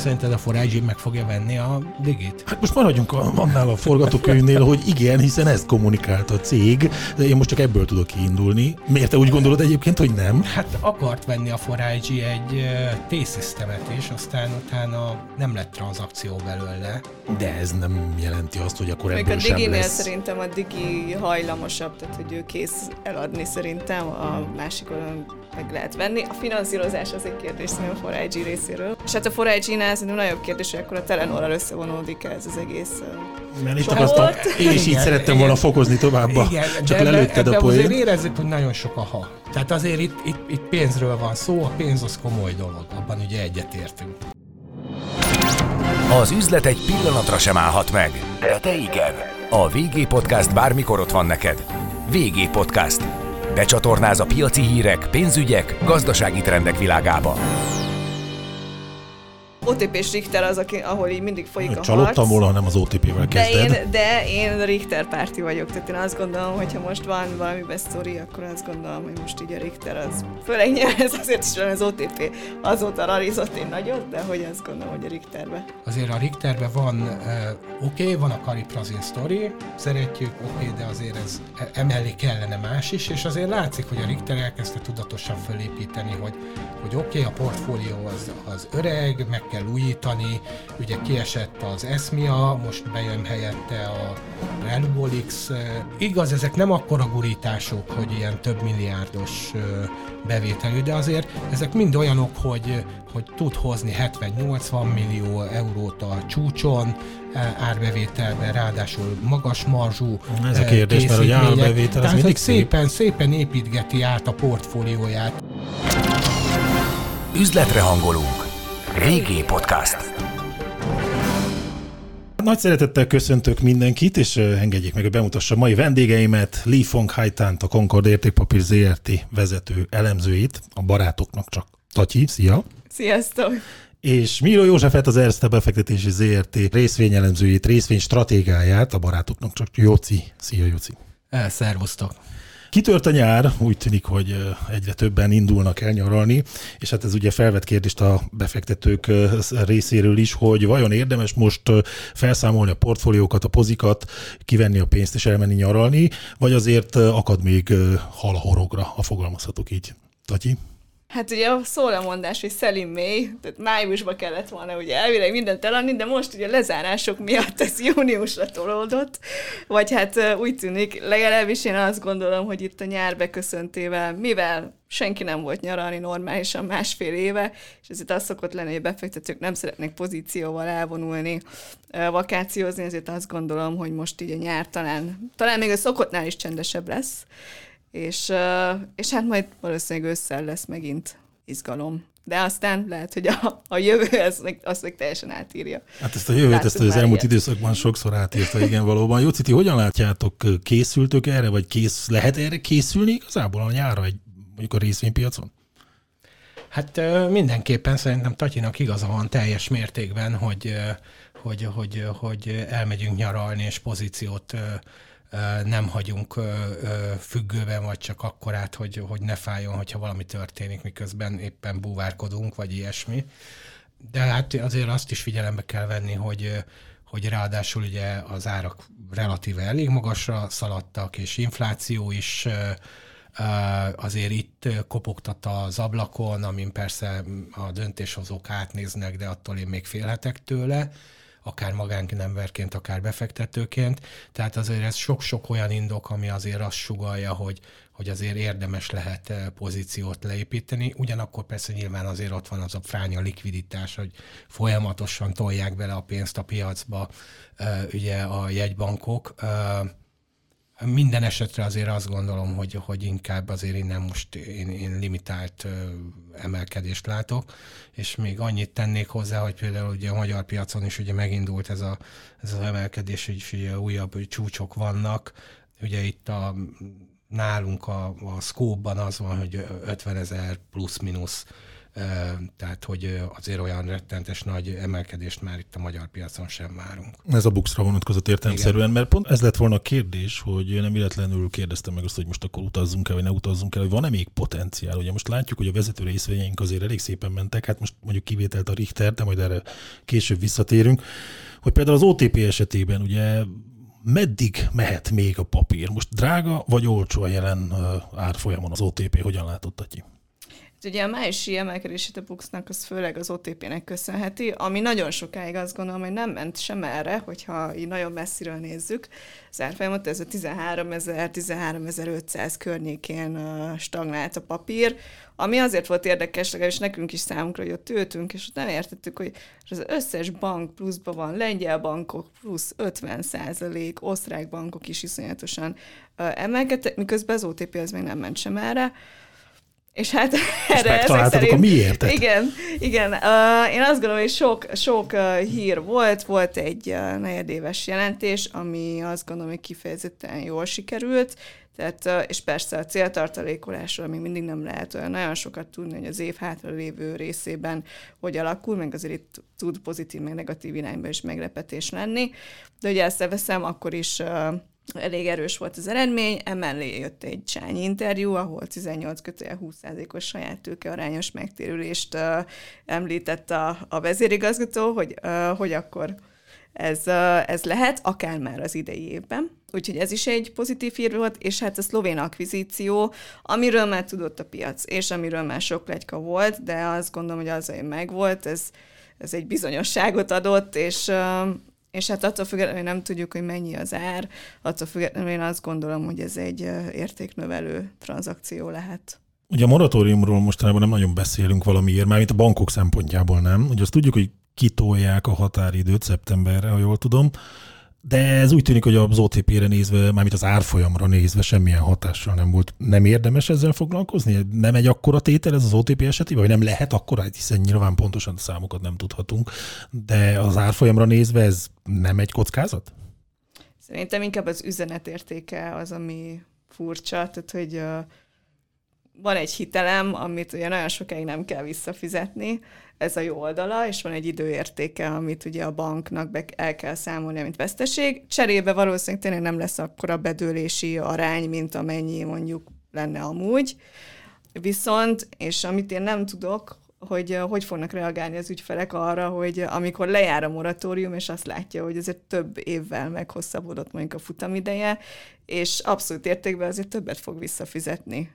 Szerinted a Forage meg fogja venni a digit? Hát most maradjunk a, annál a forgatókönyvnél, hogy igen, hiszen ezt kommunikált a cég, de én most csak ebből tudok kiindulni. Miért te úgy gondolod egyébként, hogy nem? Hát akart venni a Forage egy T-Systemet is, aztán utána nem lett tranzakció belőle. De ez nem jelenti azt, hogy akkor Még ebből a Diginél lesz. szerintem a Digi hajlamosabb, tehát hogy ő kész eladni szerintem, a másik oldalon meg lehet venni. A finanszírozás az egy kérdés szerintem a 4 részéről. És hát a 4G-nál szerintem nagyobb kérdés, hogy akkor a Telenorral összevonódik ez az egész Mert itt akartam, én is így Igen, szerettem igen. volna fokozni tovább, csak ebbe- lelőtted a ebbe azért érezzük, hogy nagyon sok a ha. Tehát azért itt, itt, itt pénzről van szó, a pénz az komoly dolog, abban ugye egyetértünk. Az üzlet egy pillanatra sem állhat meg, de te igen. A VG Podcast bármikor ott van neked. VG Podcast. Becsatornáz a piaci hírek, pénzügyek, gazdasági trendek világába. OTP-s Richter az, aki, ahol így mindig folyik a Csalódtam harc. volna, ha nem az OTP-vel De kezded. én, de én Richter párti vagyok, tehát én azt gondolom, hogy ha most van valami sztori, akkor azt gondolom, hogy most így a Richter az, főleg nyilván ez azért is van az OTP, azóta rarizott én nagyot, de hogy azt gondolom, hogy a Richterbe. Azért a Richterben van, uh, oké, okay, van a Kariprazin sztori, szeretjük, oké, okay, de azért ez e- emellé kellene más is, és azért látszik, hogy a Richter elkezdte tudatosan fölépíteni, hogy, hogy oké, okay, a portfólió az, az öreg, meg kell újítani, ugye kiesett az Esmia, most bejön helyette a Relubolix. Uh, igaz, ezek nem akkora gurítások, hogy ilyen több milliárdos bevételű, de azért ezek mind olyanok, hogy, hogy tud hozni 70-80 millió eurót a csúcson, eh, árbevételben, ráadásul magas marzsú Ez a eh, kérdés, mert hogy árbevétel, az Tehát, mindig hogy szép. szépen, szépen építgeti át a portfólióját. Üzletre hangolunk. VG Podcast. Nagy szeretettel köszöntök mindenkit, és engedjék meg, hogy bemutassa mai vendégeimet, Lee Fong Haitánt, a Concord Értékpapír ZRT vezető elemzőit, a barátoknak csak Tatyi, szia! Sziasztok! És Milo Józsefet, az Erste befektetési ZRT részvényelemzőjét, részvénystratégáját, a barátoknak csak Jóci. Szia, Jóci! Eh, Szervusztok! Kitört a nyár, úgy tűnik, hogy egyre többen indulnak el nyaralni, és hát ez ugye felvet kérdést a befektetők részéről is, hogy vajon érdemes most felszámolni a portfóliókat, a pozikat, kivenni a pénzt és elmenni nyaralni, vagy azért akad még ö, hal a horogra, ha fogalmazhatok így. Tatyi? Hát ugye a szólamondás, hogy Szelim May, tehát májusba kellett volna ugye elvileg mindent eladni, de most ugye lezárások miatt ez júniusra tolódott, vagy hát úgy tűnik, legalábbis én azt gondolom, hogy itt a nyár beköszöntével, mivel senki nem volt nyaralni normálisan másfél éve, és ezért az szokott lenni, hogy befektetők nem szeretnek pozícióval elvonulni, vakációzni, ezért azt gondolom, hogy most így a nyár talán, talán még a szokottnál is csendesebb lesz, és, és hát majd valószínűleg ősszel lesz megint izgalom. De aztán lehet, hogy a, a jövő ezt meg, azt meg teljesen átírja. Hát ezt a jövőt, Láttuk ezt az elmúlt ilyet. időszakban sokszor átírta, igen, valóban. Jóci, ti hogyan látjátok, készültök erre, vagy kész, lehet erre készülni igazából a nyárra, egy, mondjuk a részvénypiacon? Hát mindenképpen szerintem Tatyinak igaza van teljes mértékben, hogy, hogy, hogy, hogy elmegyünk nyaralni, és pozíciót nem hagyunk függőben, vagy csak akkorát, hogy, hogy ne fájjon, hogyha valami történik, miközben éppen búvárkodunk, vagy ilyesmi. De hát azért azt is figyelembe kell venni, hogy hogy ráadásul ugye az árak relatíve elég magasra szaladtak, és infláció is azért itt kopogtat az ablakon, amin persze a döntéshozók átnéznek, de attól én még félhetek tőle, akár magánemberként, akár befektetőként. Tehát azért ez sok-sok olyan indok, ami azért azt sugalja, hogy, hogy azért érdemes lehet eh, pozíciót leépíteni. Ugyanakkor persze nyilván azért ott van az a fránya likviditás, hogy folyamatosan tolják bele a pénzt a piacba eh, ugye a jegybankok. Minden esetre azért azt gondolom, hogy, hogy inkább azért innen most én, én limitált emelkedést látok, és még annyit tennék hozzá, hogy például ugye a magyar piacon is ugye megindult ez, a, ez az emelkedés, hogy újabb csúcsok vannak. Ugye itt a, nálunk a, a scope-ban az van, hogy 50 ezer plusz-minusz tehát hogy azért olyan rettentes nagy emelkedést már itt a magyar piacon sem várunk. Ez a buxra vonatkozott értelemszerűen, mert pont ez lett volna a kérdés, hogy nem illetlenül kérdeztem meg azt, hogy most akkor utazzunk el, vagy ne utazzunk el, hogy van-e még potenciál. Ugye most látjuk, hogy a vezető részvényeink azért elég szépen mentek, hát most mondjuk kivételt a Richter, de majd erre később visszatérünk, hogy például az OTP esetében ugye meddig mehet még a papír? Most drága vagy olcsó a jelen árfolyamon az OTP? Hogyan látott ki? Ugye a májusi emelkedését a Buxnak az főleg az OTP-nek köszönheti, ami nagyon sokáig azt gondolom, hogy nem ment sem erre, hogyha így nagyon messziről nézzük. Az árfolyamot ez a 13 ezer, 13 500 környékén stagnált a papír, ami azért volt érdekes, legalábbis nekünk is számunkra, hogy ott ültünk, és ott nem értettük, hogy az összes bank pluszban van, lengyel bankok plusz 50 százalék, osztrák bankok is iszonyatosan emelkedtek, miközben az OTP az még nem ment sem erre. És hát és erre ezek szerint... a miértet. Igen, igen. Uh, én azt gondolom, hogy sok, sok uh, hír volt, volt egy uh, negyedéves jelentés, ami azt gondolom, hogy kifejezetten jól sikerült, tehát, uh, és persze a céltartalékolásról még mindig nem lehet olyan nagyon sokat tudni, hogy az év hátra lévő részében hogy alakul, meg azért itt tud pozitív, meg negatív irányba is meglepetés lenni. De ugye ezt veszem, akkor is uh, elég erős volt az eredmény, emellé jött egy Csányi interjú, ahol 18 kötője 20%-os saját tőke arányos megtérülést uh, említett a, a vezérigazgató, hogy, uh, hogy akkor ez, uh, ez lehet, akár már az idei évben. Úgyhogy ez is egy pozitív hír volt, és hát a szlovén akvizíció, amiről már tudott a piac, és amiről már sok legyka volt, de azt gondolom, hogy az, hogy megvolt, ez, ez egy bizonyosságot adott, és és hát attól függetlenül, nem tudjuk, hogy mennyi az ár, attól függetlenül én azt gondolom, hogy ez egy értéknövelő tranzakció lehet. Ugye a moratóriumról mostanában nem nagyon beszélünk valamiért, mármint a bankok szempontjából nem. Ugye azt tudjuk, hogy kitolják a határidőt szeptemberre, ha jól tudom, de ez úgy tűnik, hogy az OTP-re nézve, mármint az árfolyamra nézve semmilyen hatással nem volt. Nem érdemes ezzel foglalkozni? Nem egy akkora tétel ez az OTP esetében, vagy nem lehet akkora, hiszen nyilván pontosan számokat nem tudhatunk, de az árfolyamra nézve ez nem egy kockázat? Szerintem inkább az üzenetértéke az, ami furcsa, tehát hogy van egy hitelem, amit ugye nagyon sokáig nem kell visszafizetni, ez a jó oldala, és van egy időértéke, amit ugye a banknak be el kell számolni, mint veszteség. Cserébe valószínűleg tényleg nem lesz akkora bedőlési arány, mint amennyi mondjuk lenne amúgy. Viszont, és amit én nem tudok, hogy hogy fognak reagálni az ügyfelek arra, hogy amikor lejár a moratórium, és azt látja, hogy azért több évvel meghosszabbodott mondjuk a futamideje, és abszolút értékben azért többet fog visszafizetni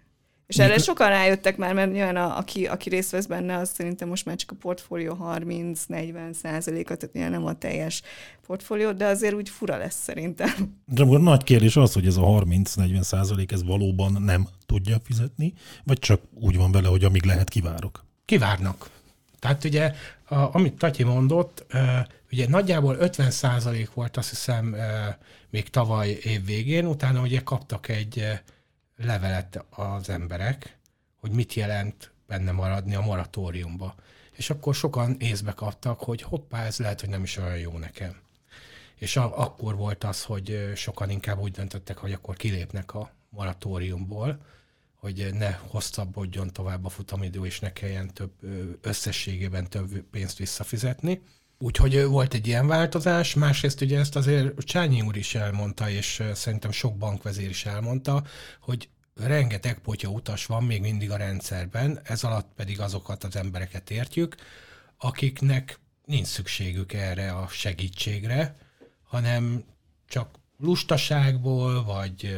és erre sokan rájöttek már, mert nyilván a, aki, aki részt vesz benne, az szerintem most már csak a portfólió 30-40 százaléka, tehát nyilván nem a teljes portfólió, de azért úgy fura lesz szerintem. De akkor nagy kérdés az, hogy ez a 30-40 százalék ez valóban nem tudja fizetni, vagy csak úgy van vele, hogy amíg lehet, kivárok? Kivárnak. Tehát ugye, a, amit Tatyi mondott, ugye nagyjából 50 százalék volt azt hiszem még tavaly év végén, utána ugye kaptak egy levelet az emberek, hogy mit jelent benne maradni a moratóriumba. És akkor sokan észbe kaptak, hogy hoppá, ez lehet, hogy nem is olyan jó nekem. És a, akkor volt az, hogy sokan inkább úgy döntöttek, hogy akkor kilépnek a moratóriumból, hogy ne hosszabbodjon tovább a futamidő, és ne kelljen több összességében több pénzt visszafizetni. Úgyhogy volt egy ilyen változás, másrészt ugye ezt azért Csányi úr is elmondta, és szerintem sok bankvezér is elmondta, hogy rengeteg potya utas van még mindig a rendszerben, ez alatt pedig azokat az embereket értjük, akiknek nincs szükségük erre a segítségre, hanem csak lustaságból, vagy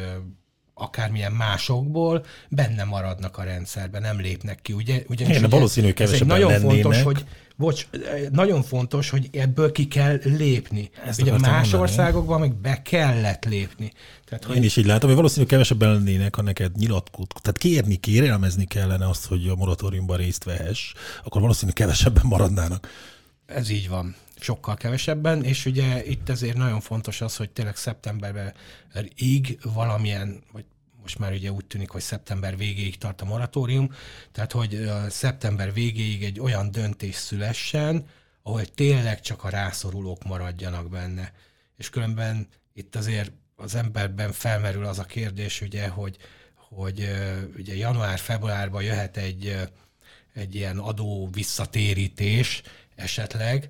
akármilyen másokból benne maradnak a rendszerben, nem lépnek ki. Ugye, ugyanis Igen, ugye, valószínű, hogy kevesebben nagyon lennének. fontos, hogy bocs, nagyon fontos, hogy ebből ki kell lépni. Ezt Ugye más mondani. országokban meg be kellett lépni. Tehát, hogy... Én is így látom, hogy valószínűleg kevesebben lennének, ha neked nyilatkozott. Tehát kérni, kérelmezni kellene azt, hogy a moratóriumban részt vehess, akkor valószínűleg kevesebben maradnának. Ez így van sokkal kevesebben, és ugye itt ezért nagyon fontos az, hogy tényleg szeptemberben így valamilyen, vagy most már ugye úgy tűnik, hogy szeptember végéig tart a moratórium, tehát hogy szeptember végéig egy olyan döntés szülessen, ahol tényleg csak a rászorulók maradjanak benne. És különben itt azért az emberben felmerül az a kérdés, ugye, hogy, hogy ugye január-februárban jöhet egy egy ilyen adó visszatérítés esetleg,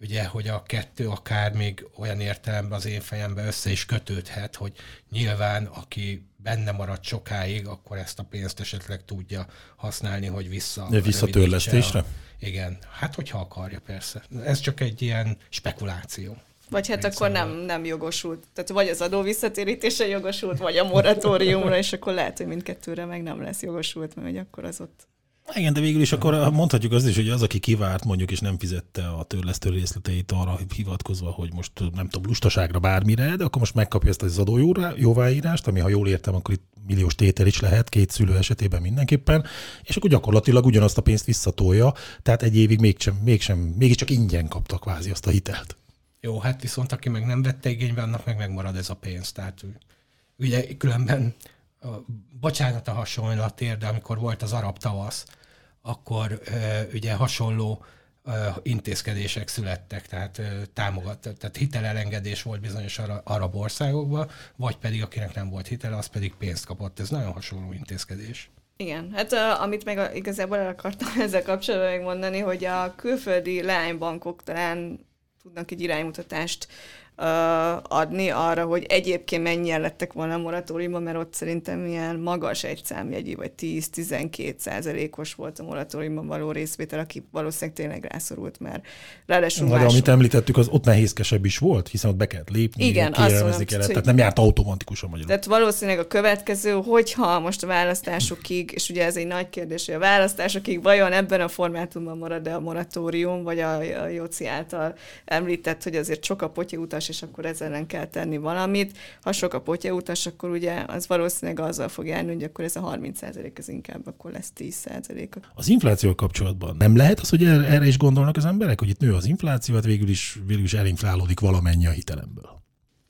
ugye, hogy a kettő akár még olyan értelemben az én fejemben össze is kötődhet, hogy nyilván aki benne marad sokáig, akkor ezt a pénzt esetleg tudja használni, hogy vissza. Visszatörlesztésre? Igen, hát hogyha akarja persze. Ez csak egy ilyen spekuláció. Vagy hát akkor nem, nem jogosult. Tehát vagy az adó visszatérítése jogosult, vagy a moratóriumra, és akkor lehet, hogy mindkettőre meg nem lesz jogosult, mert akkor az ott igen, de végül is akkor mondhatjuk azt is, hogy az, aki kivárt mondjuk, és nem fizette a törlesztő részleteit arra hivatkozva, hogy most nem tudom, lustaságra bármire, de akkor most megkapja ezt az adó jóváírást, ami ha jól értem, akkor itt milliós tétel is lehet, két szülő esetében mindenképpen, és akkor gyakorlatilag ugyanazt a pénzt visszatolja, tehát egy évig mégsem, mégsem, mégiscsak ingyen kapta kvázi azt a hitelt. Jó, hát viszont aki meg nem vette igénybe, annak meg megmarad ez a pénz. Tehát ugye különben bocsánat a hasonlatért, de amikor volt az arab tavasz, akkor ugye hasonló intézkedések születtek, tehát támogat, tehát hitelelengedés volt bizonyos arab országokban, vagy pedig akinek nem volt hitele, az pedig pénzt kapott. Ez nagyon hasonló intézkedés. Igen, hát amit meg igazából el akartam ezzel kapcsolatban megmondani, hogy a külföldi leánybankok talán tudnak egy iránymutatást adni arra, hogy egyébként mennyien lettek volna a moratóriumban, mert ott szerintem ilyen magas egy számjegyi, vagy 10-12 százalékos volt a moratóriumban való részvétel, aki valószínűleg tényleg rászorult, mert ráadásul más... amit említettük, az ott nehézkesebb is volt, hiszen ott be kellett lépni, Igen, kérelmezni kellett, tehát nem járt automatikusan magyarul. Tehát valószínűleg a következő, hogyha most a választásokig, és ugye ez egy nagy kérdés, hogy a választásokig vajon ebben a formátumban marad-e a moratórium, vagy a, a Jóci által említett, hogy azért sok a utas és akkor ezzel ellen kell tenni valamit. Ha sok a potyautas, akkor ugye az valószínűleg azzal fog járni, hogy akkor ez a 30 ez inkább akkor lesz 10 Az infláció kapcsolatban nem lehet az, hogy erre is gondolnak az emberek, hogy itt nő az infláció, hát végül is, végül is elinflálódik valamennyi a hitelemből.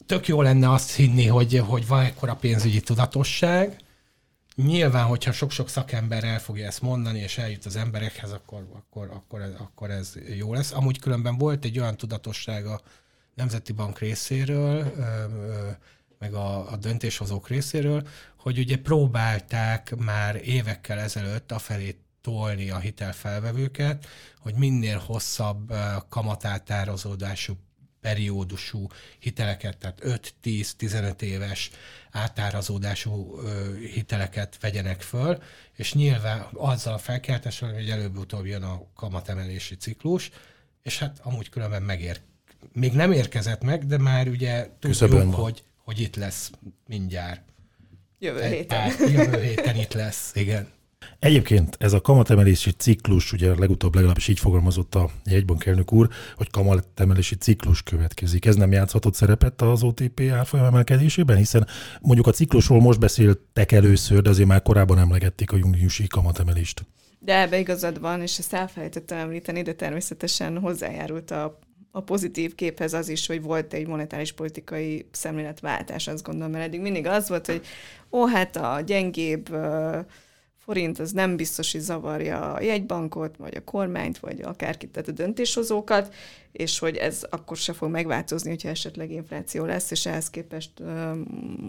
Tök jó lenne azt hinni, hogy, hogy van ekkora pénzügyi tudatosság, Nyilván, hogyha sok-sok szakember el fogja ezt mondani, és eljut az emberekhez, akkor, akkor, akkor, ez, akkor ez jó lesz. Amúgy különben volt egy olyan tudatossága Nemzeti Bank részéről, meg a, a döntéshozók részéről, hogy ugye próbálták már évekkel ezelőtt afelé tolni a hitelfelvevőket, hogy minél hosszabb kamatátározódású periódusú hiteleket, tehát 5-10-15 éves átárazódású hiteleket vegyenek föl, és nyilván azzal a hogy előbb-utóbb jön a kamatemelési ciklus, és hát amúgy különben megér, még nem érkezett meg, de már ugye tudjuk, hogy, hogy itt lesz mindjárt. Jövő héten. jövő héten itt lesz, igen. Egyébként ez a kamatemelési ciklus, ugye legutóbb legalábbis így fogalmazott a jegybank elnök úr, hogy kamatemelési ciklus következik. Ez nem játszhatott szerepet az OTP árfolyam emelkedésében, hiszen mondjuk a ciklusról most beszéltek először, de azért már korábban emlegették a júniusi kamatemelést. De ebbe igazad van, és ezt elfelejtettem említeni, de természetesen hozzájárult a a pozitív képhez az is, hogy volt egy monetáris politikai szemléletváltás, azt gondolom, mert eddig mindig az volt, hogy ó, hát a gyengébb forint az nem biztos, hogy zavarja a jegybankot, vagy a kormányt, vagy akárkit, tehát a döntéshozókat, és hogy ez akkor se fog megváltozni, hogyha esetleg infláció lesz, és ehhez képest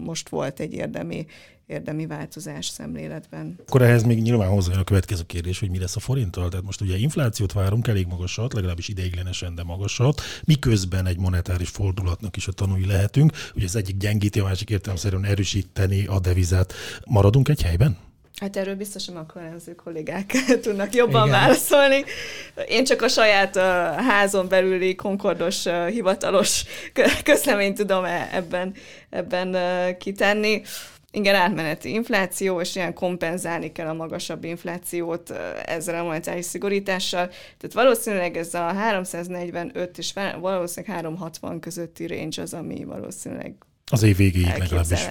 most volt egy érdemi, érdemi változás szemléletben. Akkor ehhez még nyilván hozzá a következő kérdés, hogy mi lesz a forinttal. Tehát most ugye inflációt várunk elég magasat, legalábbis ideiglenesen, de magasat, miközben egy monetáris fordulatnak is a tanúi lehetünk. Ugye az egyik gyengíti, a másik értelemszerűen erősíteni a devizát. Maradunk egy helyben? Hát erről biztosan a kormányzó kollégák tudnak jobban Igen. válaszolni. Én csak a saját uh, házon belüli konkordos uh, hivatalos közleményt tudom e- ebben, ebben uh, kitenni. Igen, átmeneti infláció, és ilyen kompenzálni kell a magasabb inflációt ezzel a monetáris szigorítással. Tehát valószínűleg ez a 345 és valószínűleg 360 közötti range az, ami valószínűleg az év végéig legalábbis.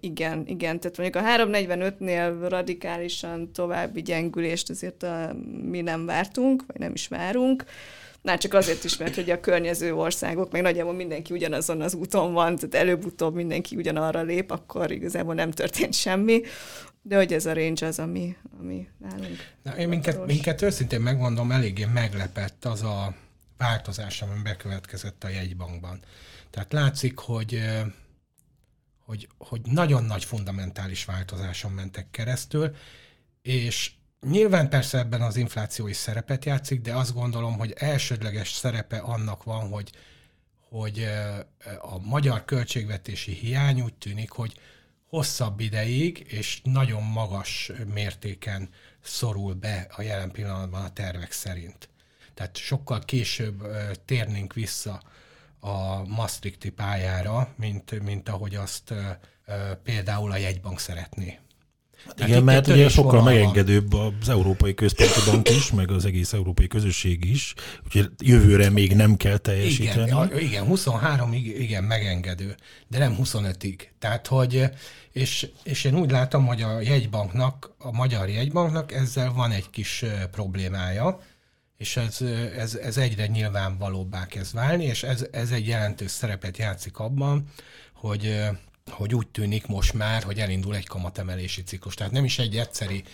Igen, igen. Tehát mondjuk a 345-nél radikálisan további gyengülést azért a, mi nem vártunk, vagy nem is várunk. Már csak azért is, mert hogy a környező országok, meg nagyjából mindenki ugyanazon az úton van, tehát előbb-utóbb mindenki ugyanarra lép, akkor igazából nem történt semmi. De hogy ez a range az, ami, ami nálunk. Na, én minket, minket őszintén megmondom, eléggé meglepett az a változás, ami bekövetkezett a jegybankban. Tehát látszik, hogy hogy, hogy nagyon nagy fundamentális változáson mentek keresztül, és Nyilván persze ebben az infláció is szerepet játszik, de azt gondolom, hogy elsődleges szerepe annak van, hogy, hogy a magyar költségvetési hiány úgy tűnik, hogy hosszabb ideig és nagyon magas mértéken szorul be a jelen pillanatban a tervek szerint. Tehát sokkal később térnénk vissza a Maastrichti pályára, mint, mint ahogy azt például a jegybank szeretné. Hát igen, mert ugye sokkal megengedőbb az Európai Központi Bank is, meg az egész európai közösség is, úgyhogy jövőre még nem kell teljesíteni. Igen, igen 23 igen megengedő, de nem 25-ig. Tehát, hogy, és, és én úgy látom, hogy a jegybanknak, a magyar jegybanknak ezzel van egy kis problémája, és ez, ez, ez egyre nyilvánvalóbbá kezd válni, és ez, ez egy jelentős szerepet játszik abban, hogy hogy úgy tűnik most már, hogy elindul egy kamatemelési ciklus. Tehát nem is egy egyszeri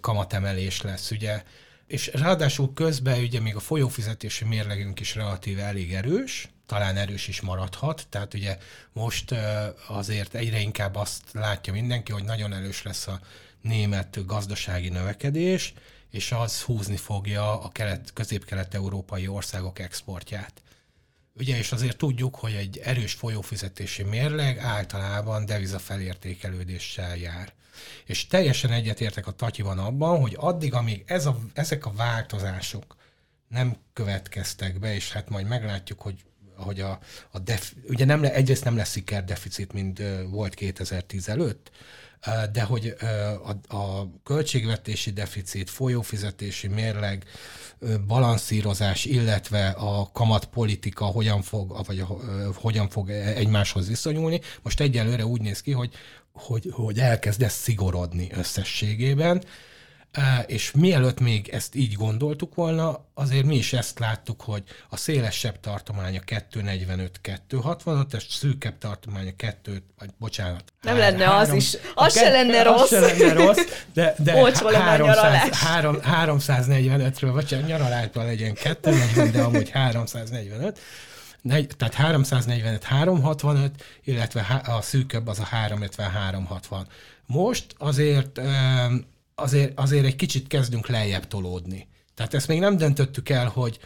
kamatemelés lesz, ugye. És ráadásul közben ugye még a folyófizetési mérlegünk is relatíve elég erős, talán erős is maradhat, tehát ugye most azért egyre inkább azt látja mindenki, hogy nagyon erős lesz a német gazdasági növekedés, és az húzni fogja a kelet, közép-kelet-európai országok exportját. Ugye, és azért tudjuk, hogy egy erős folyófizetési mérleg általában deviza felértékelődéssel jár. És teljesen egyetértek a Tatyivan abban, hogy addig, amíg ez a, ezek a változások nem következtek be, és hát majd meglátjuk, hogy hogy a, a def, ugye nem le, egyrészt nem lesz deficit, mint volt 2010 előtt, de hogy a, a költségvetési deficit, folyófizetési mérleg, balanszírozás, illetve a kamatpolitika hogyan fog, vagy hogyan fog egymáshoz viszonyulni. Most egyelőre úgy néz ki, hogy, hogy, hogy elkezd ez szigorodni összességében, és mielőtt még ezt így gondoltuk volna, azért mi is ezt láttuk, hogy a szélesebb tartománya 245-265, és szűkebb tartománya 2, vagy bocsánat. Nem há, lenne három, az is, az se lenne rossz. Az se lenne rossz, de, de 300, 3, 345-ről, vagy nyaralásban legyen 240, de amúgy 345 tehát 345, 365, illetve a szűkebb az a 350, 360. Most azért azért, azért egy kicsit kezdünk lejjebb tolódni. Tehát ezt még nem döntöttük el, hogy,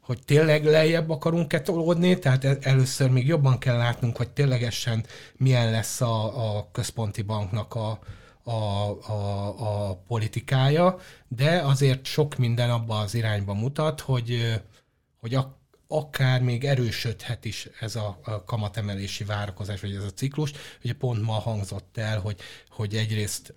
hogy tényleg lejjebb akarunk-e tolódni, tehát e, először még jobban kell látnunk, hogy ténylegesen milyen lesz a, a központi banknak a, a, a, a politikája, de azért sok minden abba az irányba mutat, hogy, hogy a, akár még erősödhet is ez a, a kamatemelési várakozás, vagy ez a ciklus. Ugye pont ma hangzott el, hogy, hogy egyrészt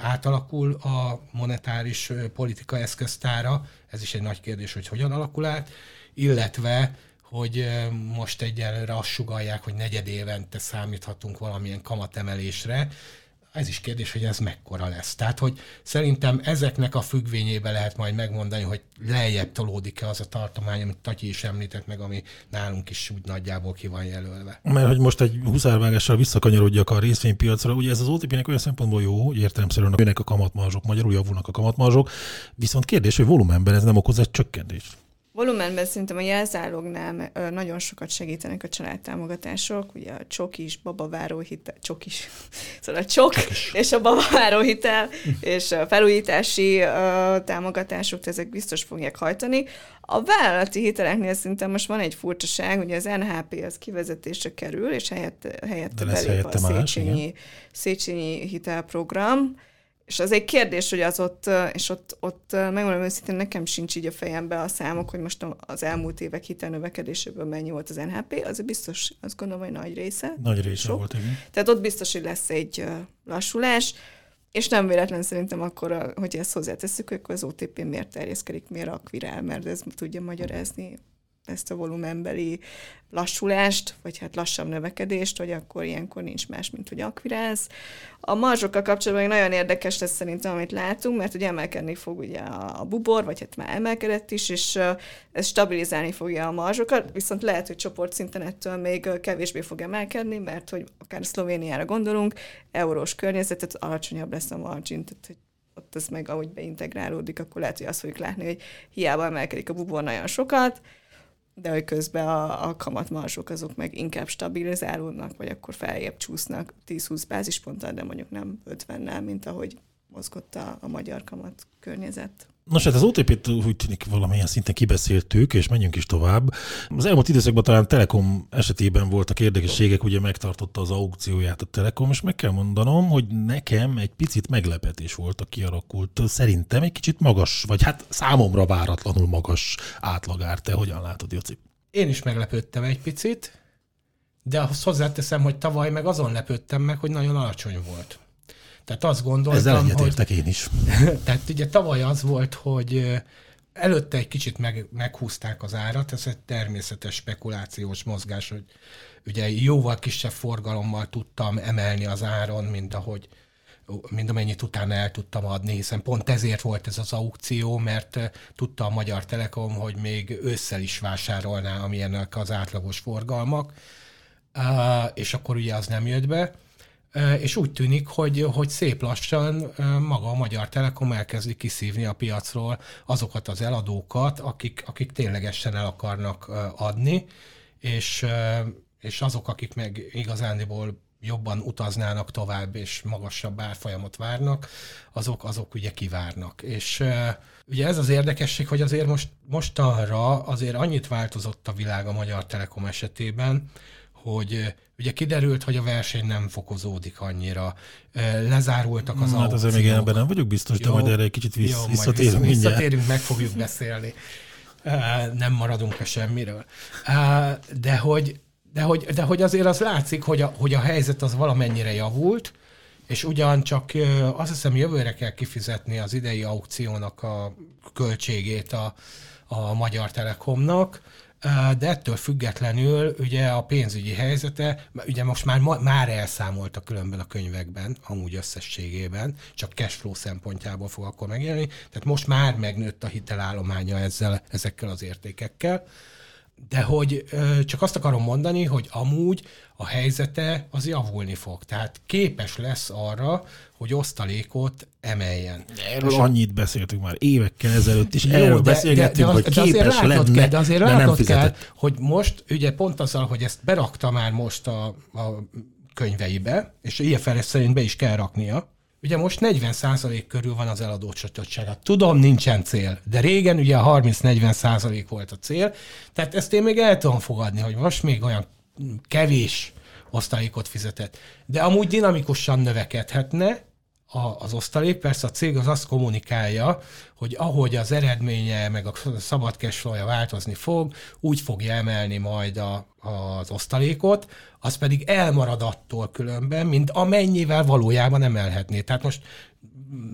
átalakul a monetáris politika eszköztára, ez is egy nagy kérdés, hogy hogyan alakul át, illetve hogy most egyelőre azt sugalják, hogy negyed évente számíthatunk valamilyen kamatemelésre, ez is kérdés, hogy ez mekkora lesz. Tehát, hogy szerintem ezeknek a függvényébe lehet majd megmondani, hogy lejjebb tolódik-e az a tartomány, amit Tatyi is említett meg, ami nálunk is úgy nagyjából ki van jelölve. Mert hogy most egy huszárvágással visszakanyarodjak a részvénypiacra, ugye ez az OTP-nek olyan szempontból jó, hogy értelemszerűen jönnek a kamatmarzsok, magyarul javulnak a kamatmarzsok, viszont kérdés, hogy volumenben ez nem okoz egy csökkentést. Volumenben szerintem a jelzálognál nagyon sokat segítenek a családtámogatások, ugye a csokis, babaváró hitel, csokis, szóval a csok és a babaváró hitel és a felújítási uh, támogatások, ezek biztos fogják hajtani. A vállalati hiteleknél szerintem most van egy furcsaság, hogy az NHP az kivezetésre kerül, és helyett, helyette belép a Széchenyi, Széchenyi hitelprogram, és az egy kérdés, hogy az ott, és ott, ott megmondom őszintén, nekem sincs így a fejembe a számok, hogy most az elmúlt évek hitelnövekedéséből mennyi volt az NHP, az biztos, azt gondolom, hogy nagy része. Nagy része sok. volt, igen. Tehát ott biztos, hogy lesz egy lassulás, és nem véletlen szerintem akkor, hogy ezt hozzáteszük, hogy az OTP miért terjeszkedik, miért akvirál, mert ez tudja magyarázni ezt a volumenbeli lassulást, vagy hát lassabb növekedést, hogy akkor ilyenkor nincs más, mint hogy akviráz. A marzsokkal kapcsolatban nagyon érdekes lesz szerintem, amit látunk, mert ugye emelkedni fog ugye a bubor, vagy hát már emelkedett is, és ez stabilizálni fogja a marzsokat, viszont lehet, hogy csoportszinten ettől még kevésbé fog emelkedni, mert hogy akár Szlovéniára gondolunk, eurós környezetet alacsonyabb lesz a margin, tehát hogy ott ez meg ahogy beintegrálódik, akkor lehet, hogy azt fogjuk látni, hogy hiába emelkedik a bubor nagyon sokat, de hogy közben a, a kamatmarzsok azok meg inkább stabilizálódnak, vagy akkor feljebb csúsznak 10-20 bázisponttal, de mondjuk nem 50-nel, mint ahogy mozgott a, a magyar kamat környezet. Nos, hát az OTP-t úgy tűnik valamilyen szinten kibeszéltük, és menjünk is tovább. Az elmúlt időszakban talán Telekom esetében voltak érdekességek, ugye megtartotta az aukcióját a Telekom, és meg kell mondanom, hogy nekem egy picit meglepetés volt a kialakult. Szerintem egy kicsit magas, vagy hát számomra váratlanul magas átlagár. Te hogyan látod, Joci? Én is meglepődtem egy picit, de azt hozzáteszem, hogy tavaly meg azon lepődtem meg, hogy nagyon alacsony volt. Tehát azt gondoltam, Ezzel egyetértek én is. tehát ugye tavaly az volt, hogy előtte egy kicsit meg, meghúzták az árat, ez egy természetes spekulációs mozgás, hogy ugye jóval kisebb forgalommal tudtam emelni az áron, mint ahogy mint amennyit utána el tudtam adni, hiszen pont ezért volt ez az aukció, mert tudta a Magyar Telekom, hogy még ősszel is vásárolná, amilyenek az átlagos forgalmak, és akkor ugye az nem jött be és úgy tűnik, hogy, hogy szép lassan maga a Magyar Telekom elkezdi kiszívni a piacról azokat az eladókat, akik, akik ténylegesen el akarnak adni, és, és azok, akik meg igazándiból jobban utaznának tovább, és magasabb árfolyamot várnak, azok, azok ugye kivárnak. És ugye ez az érdekesség, hogy azért most, mostanra azért annyit változott a világ a Magyar Telekom esetében, hogy ugye kiderült, hogy a verseny nem fokozódik annyira. Lezárultak az Hát azért még ebben nem vagyok biztos, de jó, majd erre egy kicsit vissz, jó, visszatérünk majd Visszatérünk, meg fogjuk beszélni. Nem maradunk a semmiről. De hogy, de hogy, de hogy azért az látszik, hogy a, hogy a helyzet az valamennyire javult, és ugyancsak azt hiszem jövőre kell kifizetni az idei aukciónak a költségét a, a Magyar Telekomnak, de ettől függetlenül ugye a pénzügyi helyzete, ugye most már, már elszámolt a különben a könyvekben, amúgy összességében, csak cashflow szempontjából fog akkor megjelenni, tehát most már megnőtt a hitelállománya ezzel, ezekkel az értékekkel, de hogy csak azt akarom mondani, hogy amúgy a helyzete az javulni fog. Tehát képes lesz arra, hogy osztalékot emeljen. Erről annyit beszéltünk már évekkel ezelőtt is, Jó, erről de, beszélgettünk, de, de, hogy de képes azért lenne, kell, de azért de nem kell, hogy most, ugye pont azzal, hogy ezt berakta már most a, a könyveibe, és ilyen szerint be is kell raknia, Ugye most 40% körül van az eladócsotottsága. Tudom, nincsen cél, de régen ugye a 30-40% volt a cél, tehát ezt én még el tudom fogadni, hogy most még olyan kevés osztalékot fizetett. De amúgy dinamikusan növekedhetne, az osztalék. Persze a cég az azt kommunikálja, hogy ahogy az eredménye, meg a szabad cashflow változni fog, úgy fogja emelni majd a, az osztalékot, az pedig elmarad attól különben, mint amennyivel valójában emelhetné. Tehát most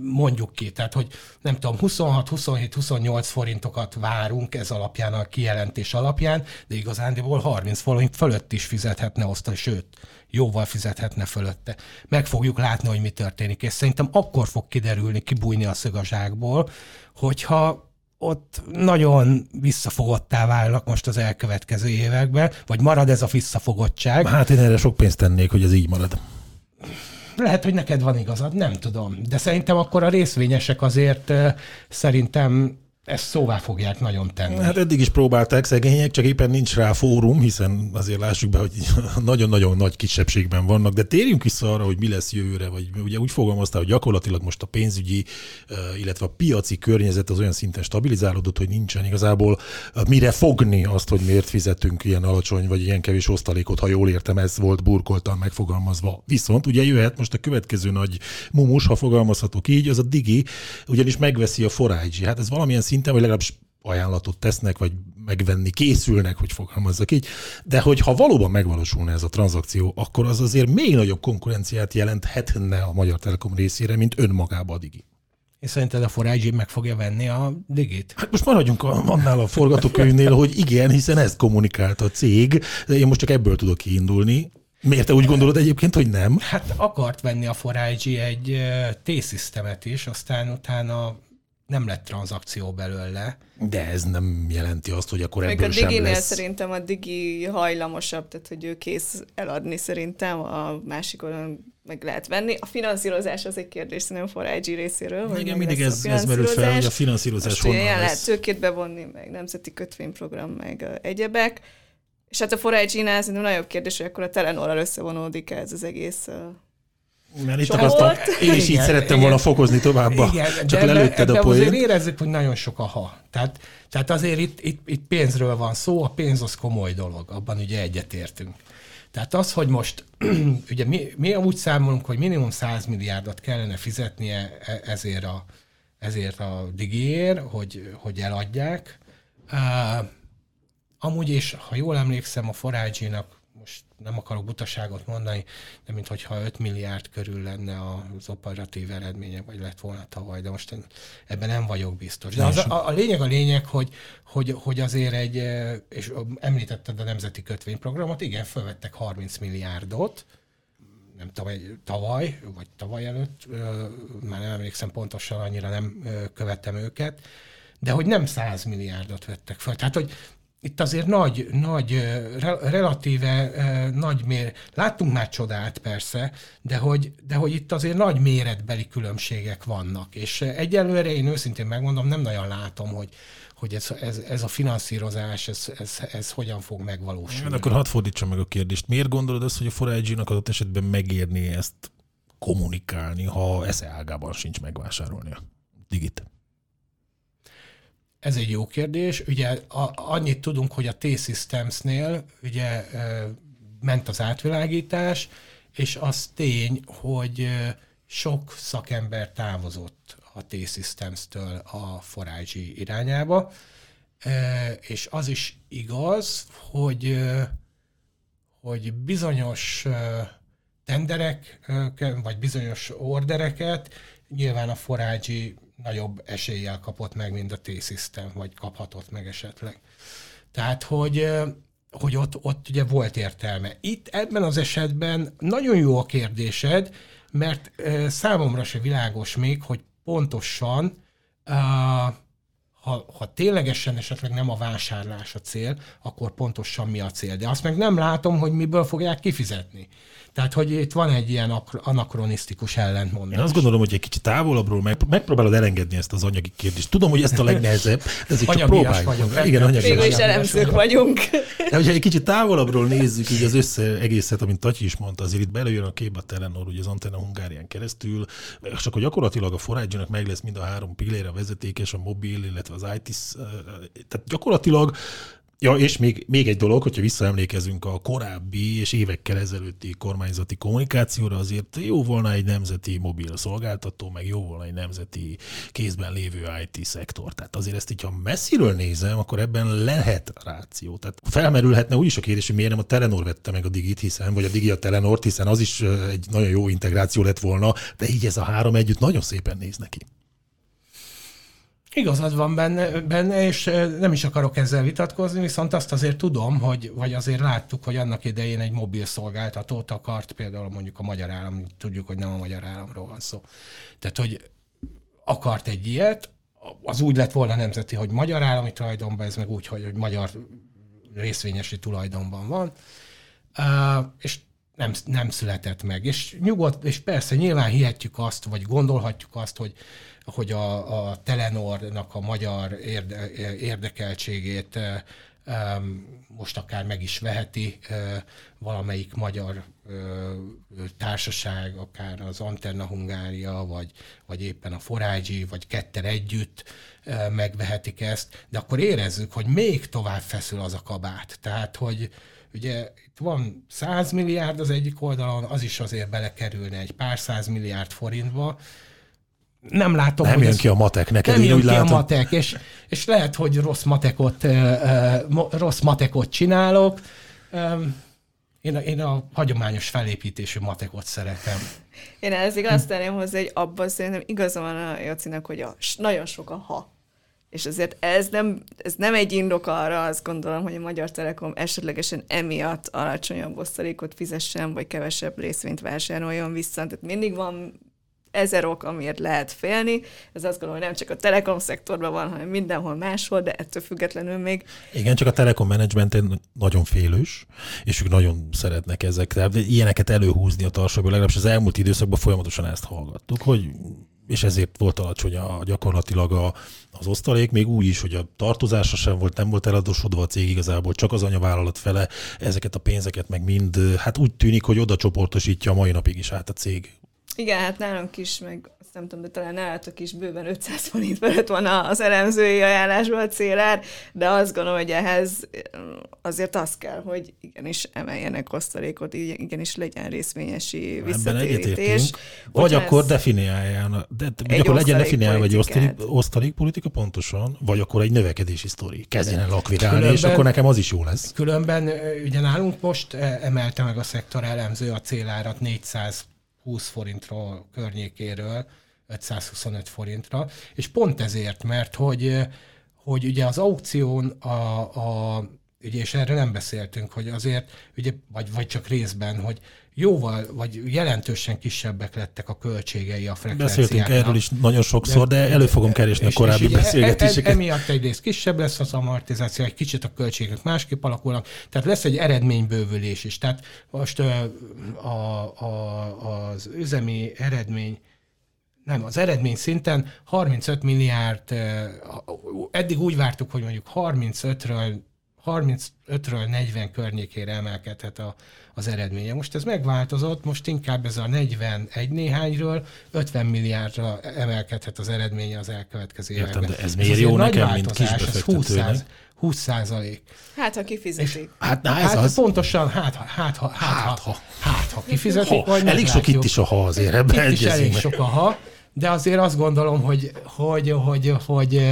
mondjuk ki, tehát hogy nem tudom, 26, 27, 28 forintokat várunk ez alapján, a kijelentés alapján, de igazándiból 30 forint fölött is fizethetne osztalék, sőt, jóval fizethetne fölötte. Meg fogjuk látni, hogy mi történik, és szerintem akkor fog kiderülni, kibújni a szögazsákból, hogyha ott nagyon visszafogottá válnak most az elkövetkező években, vagy marad ez a visszafogottság. Hát én erre sok pénzt tennék, hogy ez így marad. Lehet, hogy neked van igazad, nem tudom. De szerintem akkor a részvényesek azért szerintem ezt szóvá fogják nagyon tenni. Hát eddig is próbálták szegények, csak éppen nincs rá fórum, hiszen azért lássuk be, hogy nagyon-nagyon nagy kisebbségben vannak, de térjünk vissza arra, hogy mi lesz jövőre, vagy ugye úgy fogalmaztál, hogy gyakorlatilag most a pénzügyi, illetve a piaci környezet az olyan szinten stabilizálódott, hogy nincsen igazából mire fogni azt, hogy miért fizetünk ilyen alacsony, vagy ilyen kevés osztalékot, ha jól értem, ez volt burkoltan megfogalmazva. Viszont ugye jöhet most a következő nagy mumus, ha fogalmazhatok így, az a Digi, ugyanis megveszi a Forágyi. Hát ez valamilyen szint szinten, vagy legalábbis ajánlatot tesznek, vagy megvenni készülnek, hogy fogalmazzak így, de hogyha valóban megvalósulna ez a tranzakció, akkor az azért még nagyobb konkurenciát jelenthetne a Magyar Telekom részére, mint önmagába a Digi. És szerinted a Forágyi meg fogja venni a digit? Hát most maradjunk a, annál a forgatókönyvnél, hogy igen, hiszen ezt kommunikált a cég, de én most csak ebből tudok kiindulni. Miért te úgy gondolod egyébként, hogy nem? Hát akart venni a Forágyi egy T-szisztemet is, aztán utána nem lett tranzakció belőle. De ez nem jelenti azt, hogy akkor ebből a sem Diginél lesz... szerintem a Digi hajlamosabb, tehát hogy ő kész eladni szerintem, a másik oldalon meg lehet venni. A finanszírozás az egy kérdés szerintem for IG részéről. Hogy Igen, mindig ez, ez merül fel, hogy a finanszírozás Most honnan lesz. lehet tőkét bevonni, meg nemzeti kötvényprogram, meg egyebek. És hát a for IG-nál szerintem nagyobb kérdés, hogy akkor a Telenorral összevonódik ez az egész Mert itt akartam, én is így szerettem igen, volna fokozni továbbba, igen, csak de lelőtted a poént. azért érezzük, hogy nagyon sok a ha. Tehát, tehát azért itt, itt, itt pénzről van szó, a pénz az komoly dolog, abban ugye egyetértünk. Tehát az, hogy most, ugye mi, mi úgy számolunk, hogy minimum 100 milliárdot kellene fizetnie e, ezért a, ezért a digiér, hogy, hogy eladják. Uh, amúgy is, ha jól emlékszem, a Forágyinak nem akarok butaságot mondani, de mintha 5 milliárd körül lenne az operatív eredménye, vagy lett volna tavaly, de most ebben nem vagyok biztos. De az, a, a lényeg a lényeg, hogy, hogy, hogy azért egy, és említetted a Nemzeti Kötvényprogramot, igen, felvettek 30 milliárdot, nem tavaly, tavaly, vagy tavaly előtt, már nem emlékszem pontosan, annyira nem követtem őket, de hogy nem 100 milliárdot vettek fel. Tehát, hogy itt azért nagy, nagy, relatíve nagy mér, láttunk már csodát persze, de hogy, de hogy itt azért nagy méretbeli különbségek vannak, és egyelőre én őszintén megmondom, nem nagyon látom, hogy, hogy ez, ez, ez a finanszírozás, ez, ez, ez hogyan fog megvalósulni. Ja, akkor hadd fordítsam meg a kérdést. Miért gondolod azt, hogy a Forage-nak adott esetben megérni ezt kommunikálni, ha esze ágában sincs megvásárolnia? Digit. Ez egy jó kérdés. Ugye a, annyit tudunk, hogy a T-Systems-nél ugye ment az átvilágítás, és az tény, hogy sok szakember távozott a T-Systems-től a Forage irányába, és az is igaz, hogy, hogy bizonyos tenderek, vagy bizonyos ordereket nyilván a Forage nagyobb eséllyel kapott meg, mint a T-System, vagy kaphatott meg esetleg. Tehát, hogy, hogy ott, ott ugye volt értelme. Itt ebben az esetben nagyon jó a kérdésed, mert számomra se világos még, hogy pontosan ha, ha ténylegesen esetleg nem a vásárlás a cél, akkor pontosan mi a cél. De azt meg nem látom, hogy miből fogják kifizetni. Tehát, hogy itt van egy ilyen anakronisztikus ellentmondás. Én azt gondolom, hogy egy kicsit távolabbról meg, megpróbálod elengedni ezt az anyagi kérdést. Tudom, hogy ezt a legnehezebb, de ezért csak próbáljuk. Vagyunk, Igen, anyagi Végül is elemzők vagyunk. De hogyha egy kicsit távolabbról nézzük így az össze egészet, amit Tatyi is mondta, azért itt belejön a képbe Telenor, ugye az Antenna Hungárián keresztül, és akkor gyakorlatilag a forage meg lesz mind a három pillére, a vezetékes, a mobil, illetve az IT, tehát gyakorlatilag Ja, és még, még egy dolog, hogyha visszaemlékezünk a korábbi és évekkel ezelőtti kormányzati kommunikációra, azért jó volna egy nemzeti mobil szolgáltató, meg jó volna egy nemzeti kézben lévő IT szektor. Tehát azért ezt, hogyha messziről nézem, akkor ebben lehet ráció. Tehát felmerülhetne úgy is a kérdés, hogy miért nem a Telenor vette meg a Digit, hiszen, vagy a Digi a Telenort, hiszen az is egy nagyon jó integráció lett volna, de így ez a három együtt nagyon szépen néz neki. Igazad van benne, benne, és nem is akarok ezzel vitatkozni, viszont azt azért tudom, hogy, vagy azért láttuk, hogy annak idején egy mobil szolgáltatót akart, például mondjuk a magyar állam, tudjuk, hogy nem a magyar államról van szó. Tehát, hogy akart egy ilyet, az úgy lett volna nemzeti, hogy magyar állami tulajdonban, ez meg úgy, hogy, hogy magyar részvényesi tulajdonban van, és nem, nem született meg. És nyugodt, és persze nyilván hihetjük azt, vagy gondolhatjuk azt, hogy hogy a, a Telenornak a magyar érde, érdekeltségét most akár meg is veheti valamelyik magyar társaság, akár az Antenna Hungária, vagy, vagy éppen a Forágyi, vagy ketter együtt megvehetik ezt, de akkor érezzük, hogy még tovább feszül az a kabát. Tehát, hogy ugye itt van 100 milliárd az egyik oldalon, az is azért belekerülne egy pár száz milliárd forintba, nem látom, nem hogy jön ez, ki a matek neked, nem jön ki látom. a matek, és, és lehet, hogy rossz matekot, rossz matekot csinálok. Én a, én a hagyományos felépítésű matekot szeretem. Én ezzel azt tenném hozzá, hogy abban szerintem igaza van a Jacinak, hogy a, nagyon sok a ha. És azért ez nem, ez nem egy indok arra, azt gondolom, hogy a Magyar Telekom esetlegesen emiatt alacsonyabb osztalékot fizessen, vagy kevesebb részvényt vásároljon vissza. Tehát mindig van ezer ok, amiért lehet félni. Ez azt gondolom, hogy nem csak a telekom szektorban van, hanem mindenhol máshol, de ettől függetlenül még... Igen, csak a telekom menedzsment nagyon félős, és ők nagyon szeretnek ezek, tehát ilyeneket előhúzni a tartsóból, legalábbis az elmúlt időszakban folyamatosan ezt hallgattuk, hogy és ezért volt alacsony a, gyakorlatilag a, az osztalék, még úgy is, hogy a tartozása sem volt, nem volt eladósodva a cég igazából, csak az anyavállalat fele ezeket a pénzeket meg mind, hát úgy tűnik, hogy oda csoportosítja a mai napig is át a cég Igen, hát nálunk is, meg azt nem tudom, de talán nálatok is bőven 500 forint felett van az elemzői ajánlásban a célár, de azt gondolom, hogy ehhez azért az kell, hogy igenis emeljenek osztalékot, igenis legyen részvényesi visszatérítés. Vagy akkor definiáljanak, de, vagy akkor legyen definiálva egy osztalék, osztalékpolitika pontosan, vagy akkor egy növekedési sztori. Kezdjen el akvirálni, különben, és akkor nekem az is jó lesz. Különben ugye nálunk most emelte meg a szektor elemző a célárat 400 20 forintról környékéről 525 forintra, és pont ezért, mert hogy, hogy ugye az aukción a, a ugye, és erről nem beszéltünk, hogy azért, ugye, vagy, vagy csak részben, hogy jóval, vagy jelentősen kisebbek lettek a költségei a frekvenciáknak. Beszéltünk erről is nagyon sokszor, de elő fogom keresni a korábbi és beszélgetéseket. E, e, emiatt egyrészt kisebb lesz az amortizáció, egy kicsit a költségek másképp alakulnak, tehát lesz egy eredménybővülés is. Tehát most a, a, a, az üzemi eredmény nem, az eredmény szinten 35 milliárd, eddig úgy vártuk, hogy mondjuk 35-ről 35-ről 40 környékére emelkedhet a, az eredménye. Most ez megváltozott, most inkább ez a 41 néhányról 50 milliárdra emelkedhet az eredménye az elkövetkező Értem, években. de ez miért jó nekem, mint kisbefektetőnek? 20 százalék. Hát, ha kifizetik. Hát, na, ez hát az. pontosan, hát, ha, hát, ha, hát, hát, ha, hát, ha kifizetik, ha, vagy Elég sok itt is a ha azért, ebben Itt is elég sok a ha, de azért azt gondolom, hogy, hogy, hogy, hogy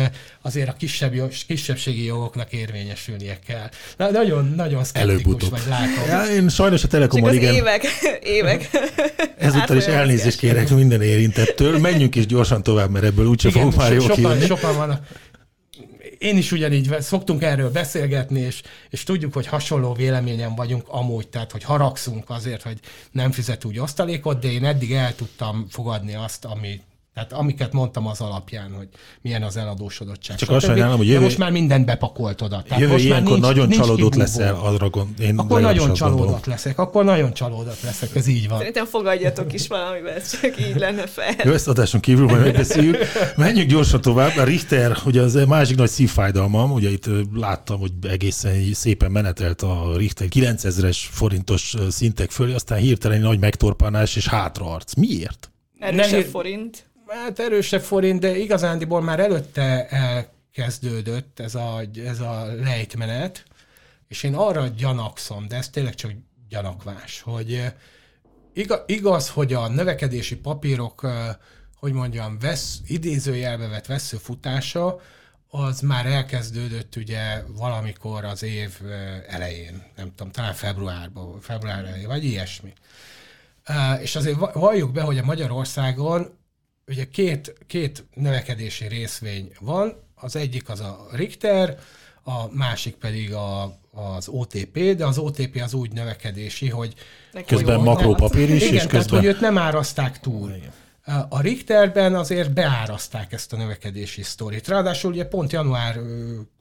azért a kisebb, kisebbségi jogoknak érvényesülnie kell. Na, nagyon, nagyon szkeptikus vagy látom. Ja, én sajnos a Telekomon igen. évek, évek. Ezúttal is elnézést kérek minden érintettől. Menjünk is gyorsan tovább, mert ebből úgyse fogunk már jól sokan, sokan vannak én is ugyanígy szoktunk erről beszélgetni, és, és tudjuk, hogy hasonló véleményen vagyunk amúgy, tehát hogy haragszunk azért, hogy nem fizet úgy osztalékot, de én eddig el tudtam fogadni azt, ami tehát amiket mondtam az alapján, hogy milyen az eladósodottság. Csak azt sajnálom, hogy jövő... most már mindent bepakolt oda. Tehát jövő most ilyenkor nincs, nagyon nincs csalódott leszel, arra gond, én Akkor nagyon csalódott gondolom. leszek, akkor nagyon csalódott leszek, ez így van. Szerintem fogadjatok is valamivel, ez csak így lenne fel. Jó, ezt adáson kívül majd megbeszéljük. Menjünk gyorsan tovább. A Richter, ugye az másik nagy szívfájdalmam, ugye itt láttam, hogy egészen szépen menetelt a Richter 9000-es forintos szintek fölé, aztán hirtelen nagy megtorpanás és hátraarc. Miért? Erősebb forint hát erősebb forint, de igazándiból már előtte elkezdődött ez a, ez a lejtmenet, és én arra gyanakszom, de ez tényleg csak gyanakvás, hogy eh, igaz, hogy a növekedési papírok, eh, hogy mondjam, vesz, idézőjelbe vett vesző futása, az már elkezdődött ugye valamikor az év eh, elején, nem tudom, talán februárban, február elején, vagy ilyesmi. És azért valljuk be, hogy a Magyarországon ugye két, két növekedési részvény van, az egyik az a Richter, a másik pedig a, az OTP, de az OTP az úgy növekedési, hogy... Közben makrópapír is, igen, és közben... Tehát, hogy őt nem árazták túl. Igen. A Richterben azért beáraszták ezt a növekedési sztorit. Ráadásul ugye pont január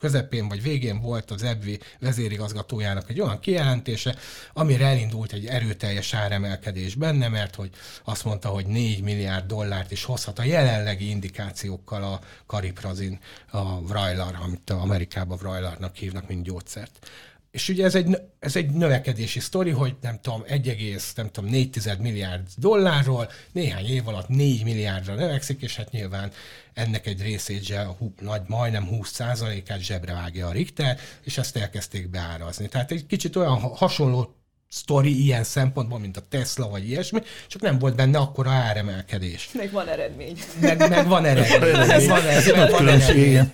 közepén vagy végén volt az EBVI vezérigazgatójának egy olyan kijelentése, amire elindult egy erőteljes áremelkedés benne, mert hogy azt mondta, hogy 4 milliárd dollárt is hozhat a jelenlegi indikációkkal a kariprazin, a Vrajlar, amit Amerikában Vrajlarnak hívnak, mint gyógyszert. És ugye ez egy, ez egy növekedési sztori, hogy nem tudom, 1, nem tudom, 4 milliárd dollárról néhány év alatt 4 milliárdra növekszik, és hát nyilván ennek egy részét zse, nagy, majdnem 20%-át zsebre vágja a Richter, és ezt elkezdték beárazni. Tehát egy kicsit olyan hasonló sztori ilyen szempontból, mint a Tesla vagy ilyesmi, csak nem volt benne akkora áremelkedés. Meg van eredmény. Meg, meg van eredmény. van eredmény. Van eredmény. Van eredmény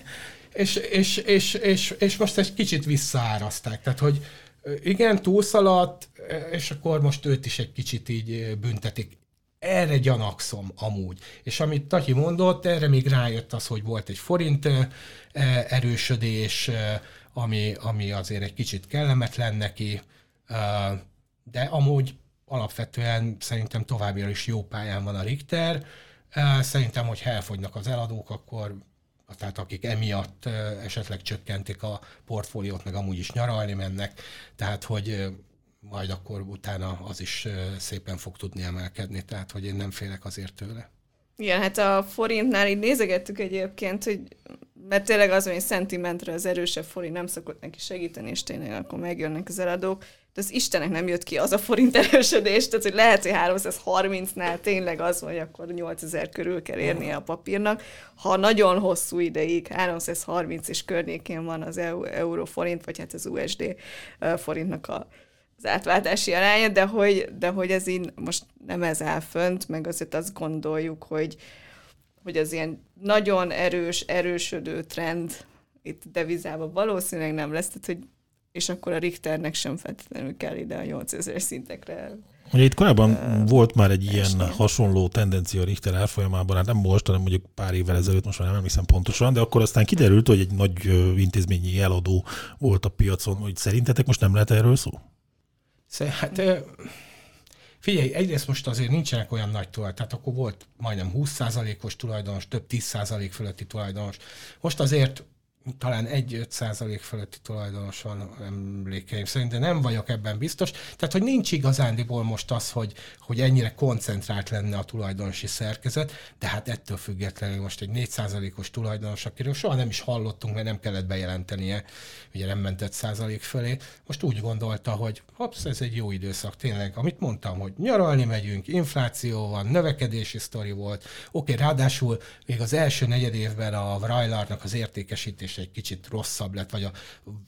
és, és, és, és, és most egy kicsit visszaáraszták. Tehát, hogy igen, túlszaladt, és akkor most őt is egy kicsit így büntetik. Erre gyanakszom amúgy. És amit Tatyi mondott, erre még rájött az, hogy volt egy forint erősödés, ami, ami azért egy kicsit kellemetlen neki, de amúgy alapvetően szerintem továbbra is jó pályán van a Richter. Szerintem, hogy elfogynak az eladók, akkor tehát akik emiatt esetleg csökkentik a portfóliót, meg amúgy is nyaralni mennek, tehát hogy majd akkor utána az is szépen fog tudni emelkedni, tehát hogy én nem félek azért tőle. Igen, hát a forintnál így nézegettük egyébként, hogy mert tényleg az, hogy szentimentre az erősebb forint nem szokott neki segíteni, és tényleg akkor megjönnek az eladók. De az Istenek nem jött ki az a forint erősödés, tehát hogy lehet, hogy 330-nál tényleg az, hogy akkor 8000 körül kell érnie a papírnak. Ha nagyon hosszú ideig 330 és környékén van az euró forint, vagy hát az USD forintnak a, az átváltási aránya, de hogy, de hogy ez így most nem ez áll fönt, meg azért azt gondoljuk, hogy, hogy az ilyen nagyon erős, erősödő trend itt devizában valószínűleg nem lesz, tehát hogy és akkor a Richternek sem feltétlenül kell ide a 8000 szintekre Ugye itt korábban uh, volt már egy ilyen esni. hasonló tendencia a Richter árfolyamában, hát nem most, hanem mondjuk pár évvel ezelőtt, most már nem emlékszem pontosan, de akkor aztán kiderült, hogy egy nagy intézményi eladó volt a piacon, hogy szerintetek most nem lehet erről szó? Hát figyelj, egyrészt most azért nincsenek olyan nagy tulaj, tehát akkor volt majdnem 20%-os tulajdonos, több 10% fölötti tulajdonos. Most azért talán 1-5 százalék fölötti tulajdonos van emlékeim szerint, de nem vagyok ebben biztos. Tehát, hogy nincs igazándiból most az, hogy, hogy ennyire koncentrált lenne a tulajdonosi szerkezet, de hát ettől függetlenül most egy 4 százalékos tulajdonos, akiről soha nem is hallottunk, mert nem kellett bejelentenie, ugye nem ment 5 százalék fölé, most úgy gondolta, hogy hopsz, ez egy jó időszak, tényleg, amit mondtam, hogy nyaralni megyünk, infláció van, növekedési sztori volt, oké, ráadásul még az első negyed évben a Vrajlarnak az értékesítés és egy kicsit rosszabb lett, vagy a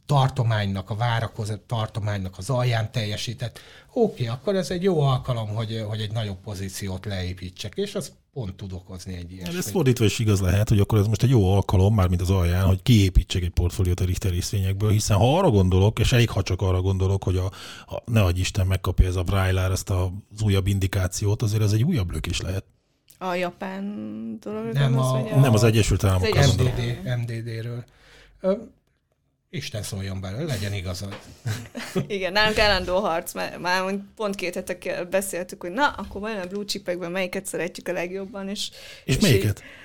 tartománynak, a várakozott tartománynak az alján teljesített, oké, okay, akkor ez egy jó alkalom, hogy, hogy egy nagyobb pozíciót leépítsek, és az pont tud okozni egy ilyen. Ez fordítva is igaz lehet, hogy akkor ez most egy jó alkalom, már mint az alján, hogy kiépítsek egy portfóliót a Richter részvényekből, hiszen ha arra gondolok, és elég ha csak arra gondolok, hogy a, a ne adj Isten megkapja ez a Brájlár ezt az újabb indikációt, azért ez egy újabb lök is lehet. A japán dolog? Nem, az, a, a, nem az Egyesült Államok. Az MDD, MDD-ről. Isten szóljon bele, legyen igazad. Igen, nálunk állandó harc, már, már pont két hete beszéltük, hogy na, akkor vajon a blue chipekben melyiket szeretjük a legjobban, és... És, és melyiket? Így,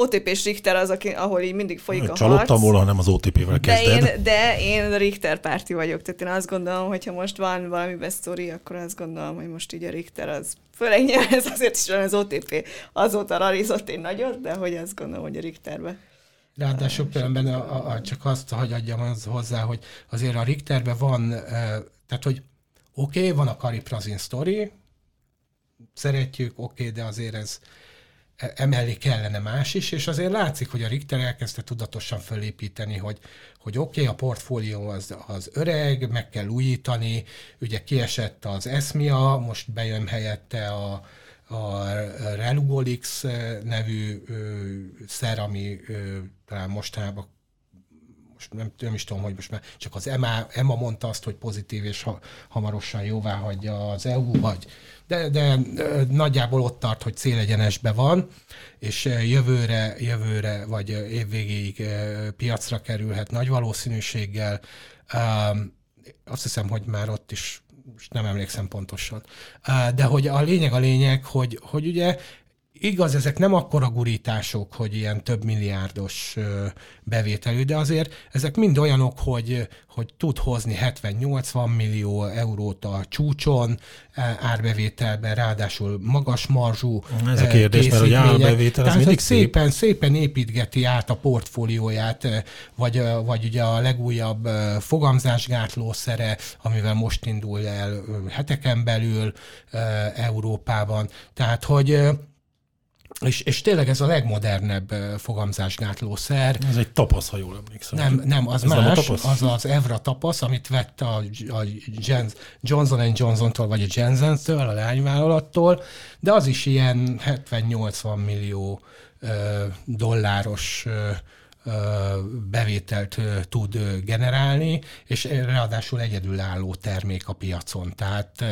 OTP és Richter az, aki, ahol így mindig folyik a Csalódtam harc. volna, nem az OTP-vel kezded. De én, de én Richter párti vagyok, tehát én azt gondolom, hogy ha most van valami sztori, akkor azt gondolom, hogy most így a Richter az, főleg nyilván ez azért is van az OTP, azóta rarizott én nagyot, de hogy azt gondolom, hogy a Richterbe. Ráadásul különben a, a, csak azt, hogy adjam az hozzá, hogy azért a Richterben van, tehát hogy oké, okay, van a Kariprazin sztori, szeretjük, oké, okay, de azért ez, emellé kellene más is, és azért látszik, hogy a Richter elkezdte tudatosan fölépíteni, hogy, hogy oké, okay, a portfólió az, az öreg, meg kell újítani, ugye kiesett az Esmia, most bejön helyette a, a Relugolix nevű ö, szer, ami ö, talán mostanában most nem, nem is tudom, hogy most már csak az EMA, EMA mondta azt, hogy pozitív és ha, hamarosan jóvá hagyja az EU, vagy de, de nagyjából ott tart, hogy célegyenesbe van, és jövőre, jövőre vagy évvégéig piacra kerülhet nagy valószínűséggel. Azt hiszem, hogy már ott is nem emlékszem pontosan. De hogy a lényeg a lényeg, hogy, hogy ugye Igaz, ezek nem akkora gurítások, hogy ilyen több milliárdos bevételű, de azért ezek mind olyanok, hogy, hogy tud hozni 70-80 millió eurót a csúcson, árbevételben, ráadásul magas marzsú Ez a kérdés, mert hogy árbevétel az mindig szépen, szépen építgeti át a portfólióját, vagy, vagy ugye a legújabb fogamzásgátlószere, amivel most indul el heteken belül Európában. Tehát, hogy és, és tényleg ez a legmodernebb fogamzásgátlószer. Ez egy tapasz, ha jól emlékszem. Nem, nem, az ez más, nem az az Evra tapasz, amit vett a, a Jens, Johnson Johnson-tól, vagy a Jensen-től, a lányvállalattól, de az is ilyen 70-80 millió dolláros bevételt tud generálni, és ráadásul egyedülálló termék a piacon. Tehát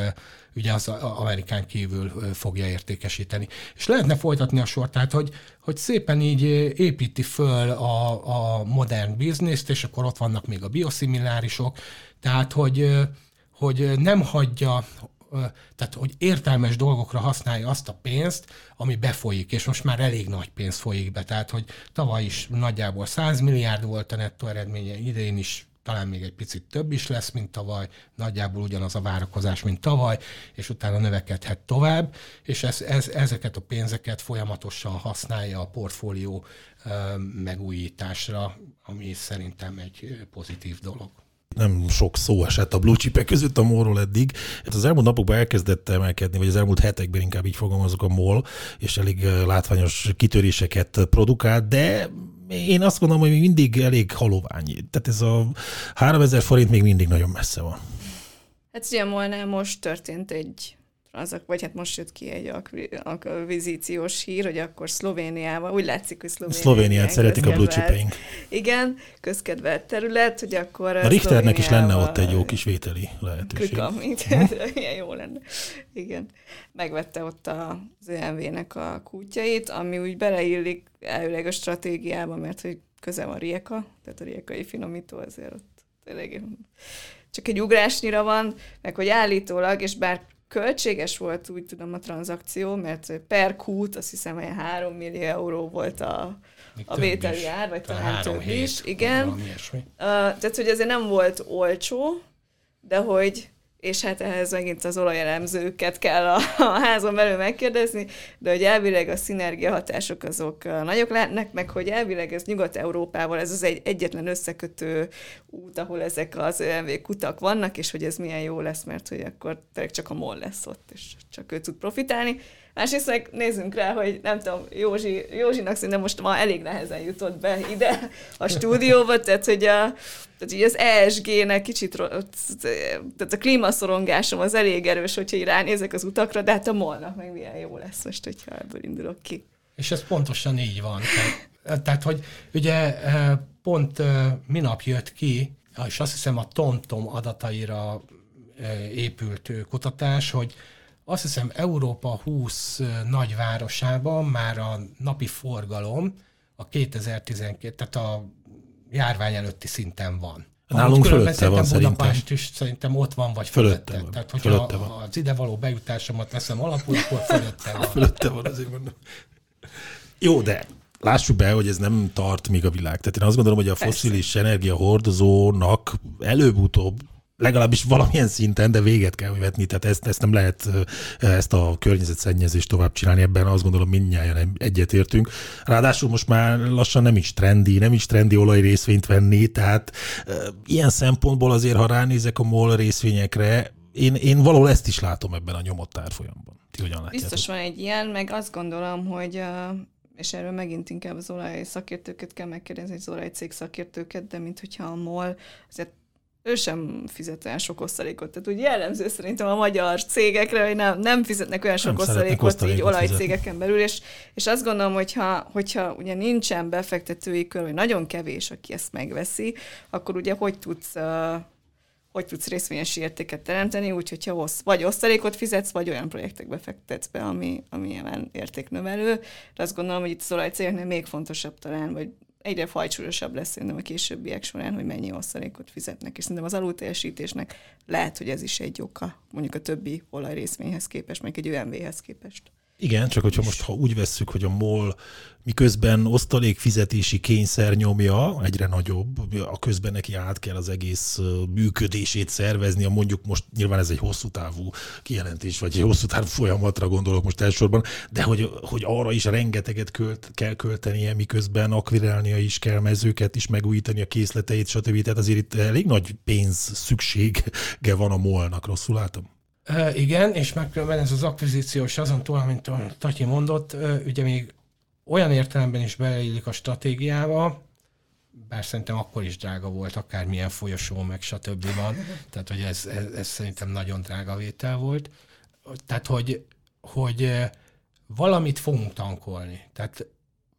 ugye az Amerikán kívül fogja értékesíteni. És lehetne folytatni a sort, tehát hogy, hogy szépen így építi föl a, a modern bizniszt, és akkor ott vannak még a bioszimilárisok, tehát hogy, hogy nem hagyja, tehát hogy értelmes dolgokra használja azt a pénzt, ami befolyik, és most már elég nagy pénz folyik be, tehát hogy tavaly is nagyjából 100 milliárd volt a nettó eredménye, idén is talán még egy picit több is lesz, mint tavaly, nagyjából ugyanaz a várakozás, mint tavaly, és utána növekedhet tovább, és ez, ez, ezeket a pénzeket folyamatosan használja a portfólió megújításra, ami szerintem egy pozitív dolog nem sok szó esett a blue chipek között a molról eddig. Hát az elmúlt napokban elkezdett emelkedni, vagy az elmúlt hetekben inkább így fogalmazok a MOL, és elég látványos kitöréseket produkált, de én azt gondolom, hogy még mindig elég halovány. Tehát ez a 3000 forint még mindig nagyon messze van. Hát ugye Molnál most történt egy azok, vagy hát most jött ki egy akvizíciós hír, hogy akkor Szlovéniában, úgy látszik, hogy Szlovénia Szlovéniát szeretik a blue chipeink. Igen, közkedvelt terület, hogy akkor A Richternek is lenne ott egy jó kis vételi lehetőség. Krika, mint, hm? ilyen jó lenne. Igen. Megvette ott az EMV-nek a kútjait, ami úgy beleillik elvileg a stratégiába, mert hogy köze van Rieka, tehát a riekai finomító azért ott tényleg csak egy ugrásnyira van, meg hogy állítólag, és bár Költséges volt, úgy tudom, a tranzakció, mert per kút azt hiszem, hogy 3 millió euró volt a, a vételi ár, vagy talán több is. Igen. Uh, tehát, hogy ezért nem volt olcsó, de hogy és hát ehhez megint az olajelemzőket kell a, a házon belül megkérdezni, de hogy elvileg a szinergia hatások azok nagyok lehetnek, meg hogy elvileg ez Nyugat-Európával, ez az egy egyetlen összekötő út, ahol ezek az ÖMV kutak vannak, és hogy ez milyen jó lesz, mert hogy akkor csak a MOL lesz ott, és csak ő tud profitálni. Másrészt meg nézzünk rá, hogy nem tudom, Józsi, Józsinak szerintem most ma elég nehezen jutott be ide a stúdióba, tehát hogy, a, tehát hogy az ESG-nek kicsit, tehát a klímaszorongásom az elég erős, hogyha így ránézek az utakra, de hát a molnak meg milyen jó lesz most, hogyha ebből indulok ki. És ez pontosan így van. Tehát, tehát hogy ugye eh, pont eh, minap jött ki, és azt hiszem a TomTom adataira eh, épült kutatás, hogy azt hiszem Európa 20 nagyvárosában már a napi forgalom a 2012, tehát a járvány előtti szinten van. Nálunk fölötte van szerintem. Budapest is szerintem ott van, vagy fölötte. fölötte. Van. Tehát, hogyha fölötte van. az ide való bejutásomat veszem alapul, akkor fölötte van. fölötte van, azért mondom. Jó, de lássuk be, hogy ez nem tart még a világ. Tehát én azt gondolom, hogy a foszilis energiahordozónak előbb-utóbb legalábbis valamilyen szinten, de véget kell vetni, tehát ezt, ezt nem lehet ezt a környezetszennyezést tovább csinálni, ebben azt gondolom mindnyáján egyetértünk. Ráadásul most már lassan nem is trendi, nem is trendi olaj részvényt venni, tehát e, ilyen szempontból azért, ha ránézek a MOL részvényekre, én, én valahol ezt is látom ebben a nyomott árfolyamban. Ti hogyan? Biztos van egy ilyen, meg azt gondolom, hogy és erről megint inkább az olaj szakértőket kell megkérdezni, az olajcég szakértőket, de mint hogyha a MOL azért ő sem fizet olyan sok osztalékot. Tehát úgy jellemző szerintem a magyar cégekre, hogy nem, nem fizetnek olyan sok nem osztalékot, osztalékot így olajcégeken belül, és, és azt gondolom, hogyha, hogyha ugye nincsen befektetői kör, vagy nagyon kevés, aki ezt megveszi, akkor ugye hogy tudsz uh, hogy tudsz részvényesi értéket teremteni, úgyhogy ha ossz, vagy osztalékot fizetsz, vagy olyan projektekbe fektetsz be, ami, ami ilyen értéknövelő. De azt gondolom, hogy itt az olajcégeknél még fontosabb talán, vagy egyre fajcsúlyosabb lesz szerintem a későbbiek során, hogy mennyi osztalékot fizetnek, és szerintem az alulteljesítésnek lehet, hogy ez is egy oka, mondjuk a többi olajrészvényhez képest, mondjuk egy ÖMV-hez képest. Igen, csak hogyha most ha úgy vesszük, hogy a MOL miközben osztalék fizetési kényszer nyomja, egyre nagyobb, a közben neki át kell az egész működését szervezni, a mondjuk most nyilván ez egy hosszú távú kijelentés, vagy egy hosszú távú folyamatra gondolok most elsősorban, de hogy, hogy arra is rengeteget költ, kell költenie, miközben akvirálnia is kell, mezőket is megújítani a készleteit, stb. Tehát azért itt elég nagy pénz szüksége van a molnak, rosszul látom? Igen, és megkülönben ez az akvizíciós azon túl, amit a Tatyi mondott, ugye még olyan értelemben is beleillik a stratégiába, bár szerintem akkor is drága volt, akármilyen folyosó, meg stb. van, tehát hogy ez, ez, ez szerintem nagyon drága vétel volt. Tehát, hogy, hogy valamit fogunk tankolni. Tehát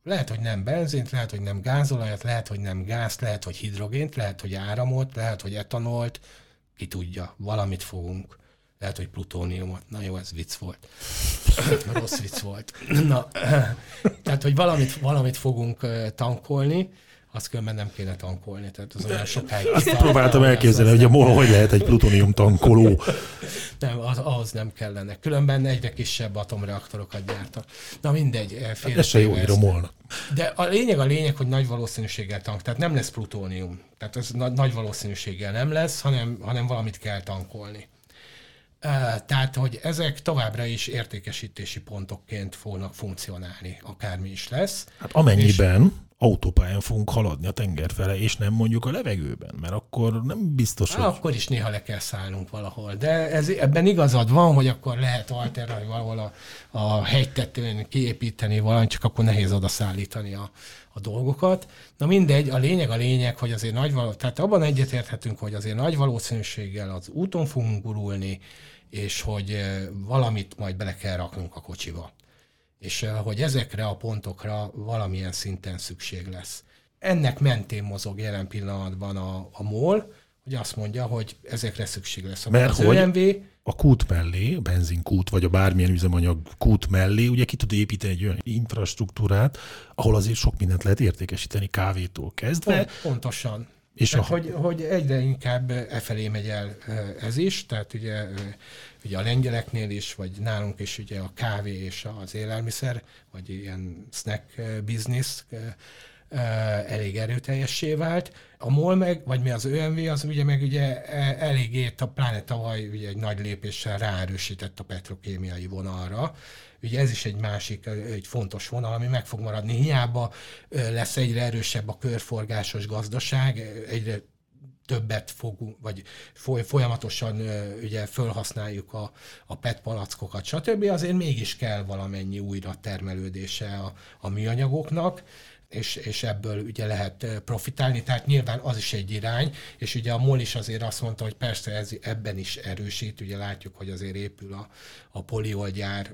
lehet, hogy nem benzint, lehet, hogy nem gázolajat, lehet, hogy nem gáz, lehet, hogy hidrogént, lehet, hogy áramot, lehet, hogy etanolt, ki tudja, valamit fogunk. Lehet, hogy plutóniumot. Na jó, ez vicc volt. Rossz vicc volt. Na, tehát, hogy valamit, valamit fogunk tankolni, azt különben nem kéne tankolni, tehát az olyan sokáig. Azt próbáltam elképzelni, hogy a MOL hogy lehet egy plutonium tankoló. Nem, az, ahhoz nem kellene. Különben egyre kisebb atomreaktorokat gyártak. Na mindegy. Hát ez se jó ír a. De a lényeg a lényeg, hogy nagy valószínűséggel tank, tehát nem lesz plutónium. Tehát ez nagy, nagy valószínűséggel nem lesz, hanem, hanem valamit kell tankolni. Tehát, hogy ezek továbbra is értékesítési pontokként fognak funkcionálni, akármi is lesz. Hát amennyiben és autópályán fogunk haladni a tenger fele, és nem mondjuk a levegőben, mert akkor nem biztos, hogy... Akkor is néha le kell szállnunk valahol, de ez, ebben igazad van, hogy akkor lehet alterálni valahol a, a hegytetőn kiépíteni valamit, csak akkor nehéz oda szállítani a, a dolgokat. Na mindegy, a lényeg a lényeg, hogy azért nagy való, tehát abban egyetérthetünk, hogy azért nagy valószínűséggel az úton fogunk gurulni, és hogy valamit majd bele kell raknunk a kocsiba és hogy ezekre a pontokra valamilyen szinten szükség lesz. Ennek mentén mozog jelen pillanatban a, a MOL, hogy azt mondja, hogy ezekre szükség lesz. Mert az hogy ÖMV, a kút mellé, a benzinkút, vagy a bármilyen üzemanyag kút mellé, ugye ki tud építeni egy olyan infrastruktúrát, ahol azért sok mindent lehet értékesíteni kávétól kezdve. Pont, pontosan. És tehát, a... hogy, hogy egyre inkább e felé megy el ez is, tehát ugye, ugye a lengyeleknél is, vagy nálunk is ugye a kávé és az élelmiszer, vagy ilyen snack business elég erőteljessé vált. A MOL meg, vagy mi az ÖMV, az ugye meg ugye e, eléggé, pláne tavaly ugye egy nagy lépéssel ráerősített a petrokémiai vonalra, Ugye ez is egy másik, egy fontos vonal, ami meg fog maradni. Hiába lesz egyre erősebb a körforgásos gazdaság, egyre többet fogunk, vagy folyamatosan ugye felhasználjuk a, a PET palackokat, stb. Azért mégis kell valamennyi újra termelődése a, a műanyagoknak, és, és ebből ugye lehet profitálni, tehát nyilván az is egy irány, és ugye a MOL is azért azt mondta, hogy persze ez ebben is erősít, ugye látjuk, hogy azért épül a, a poliolgyár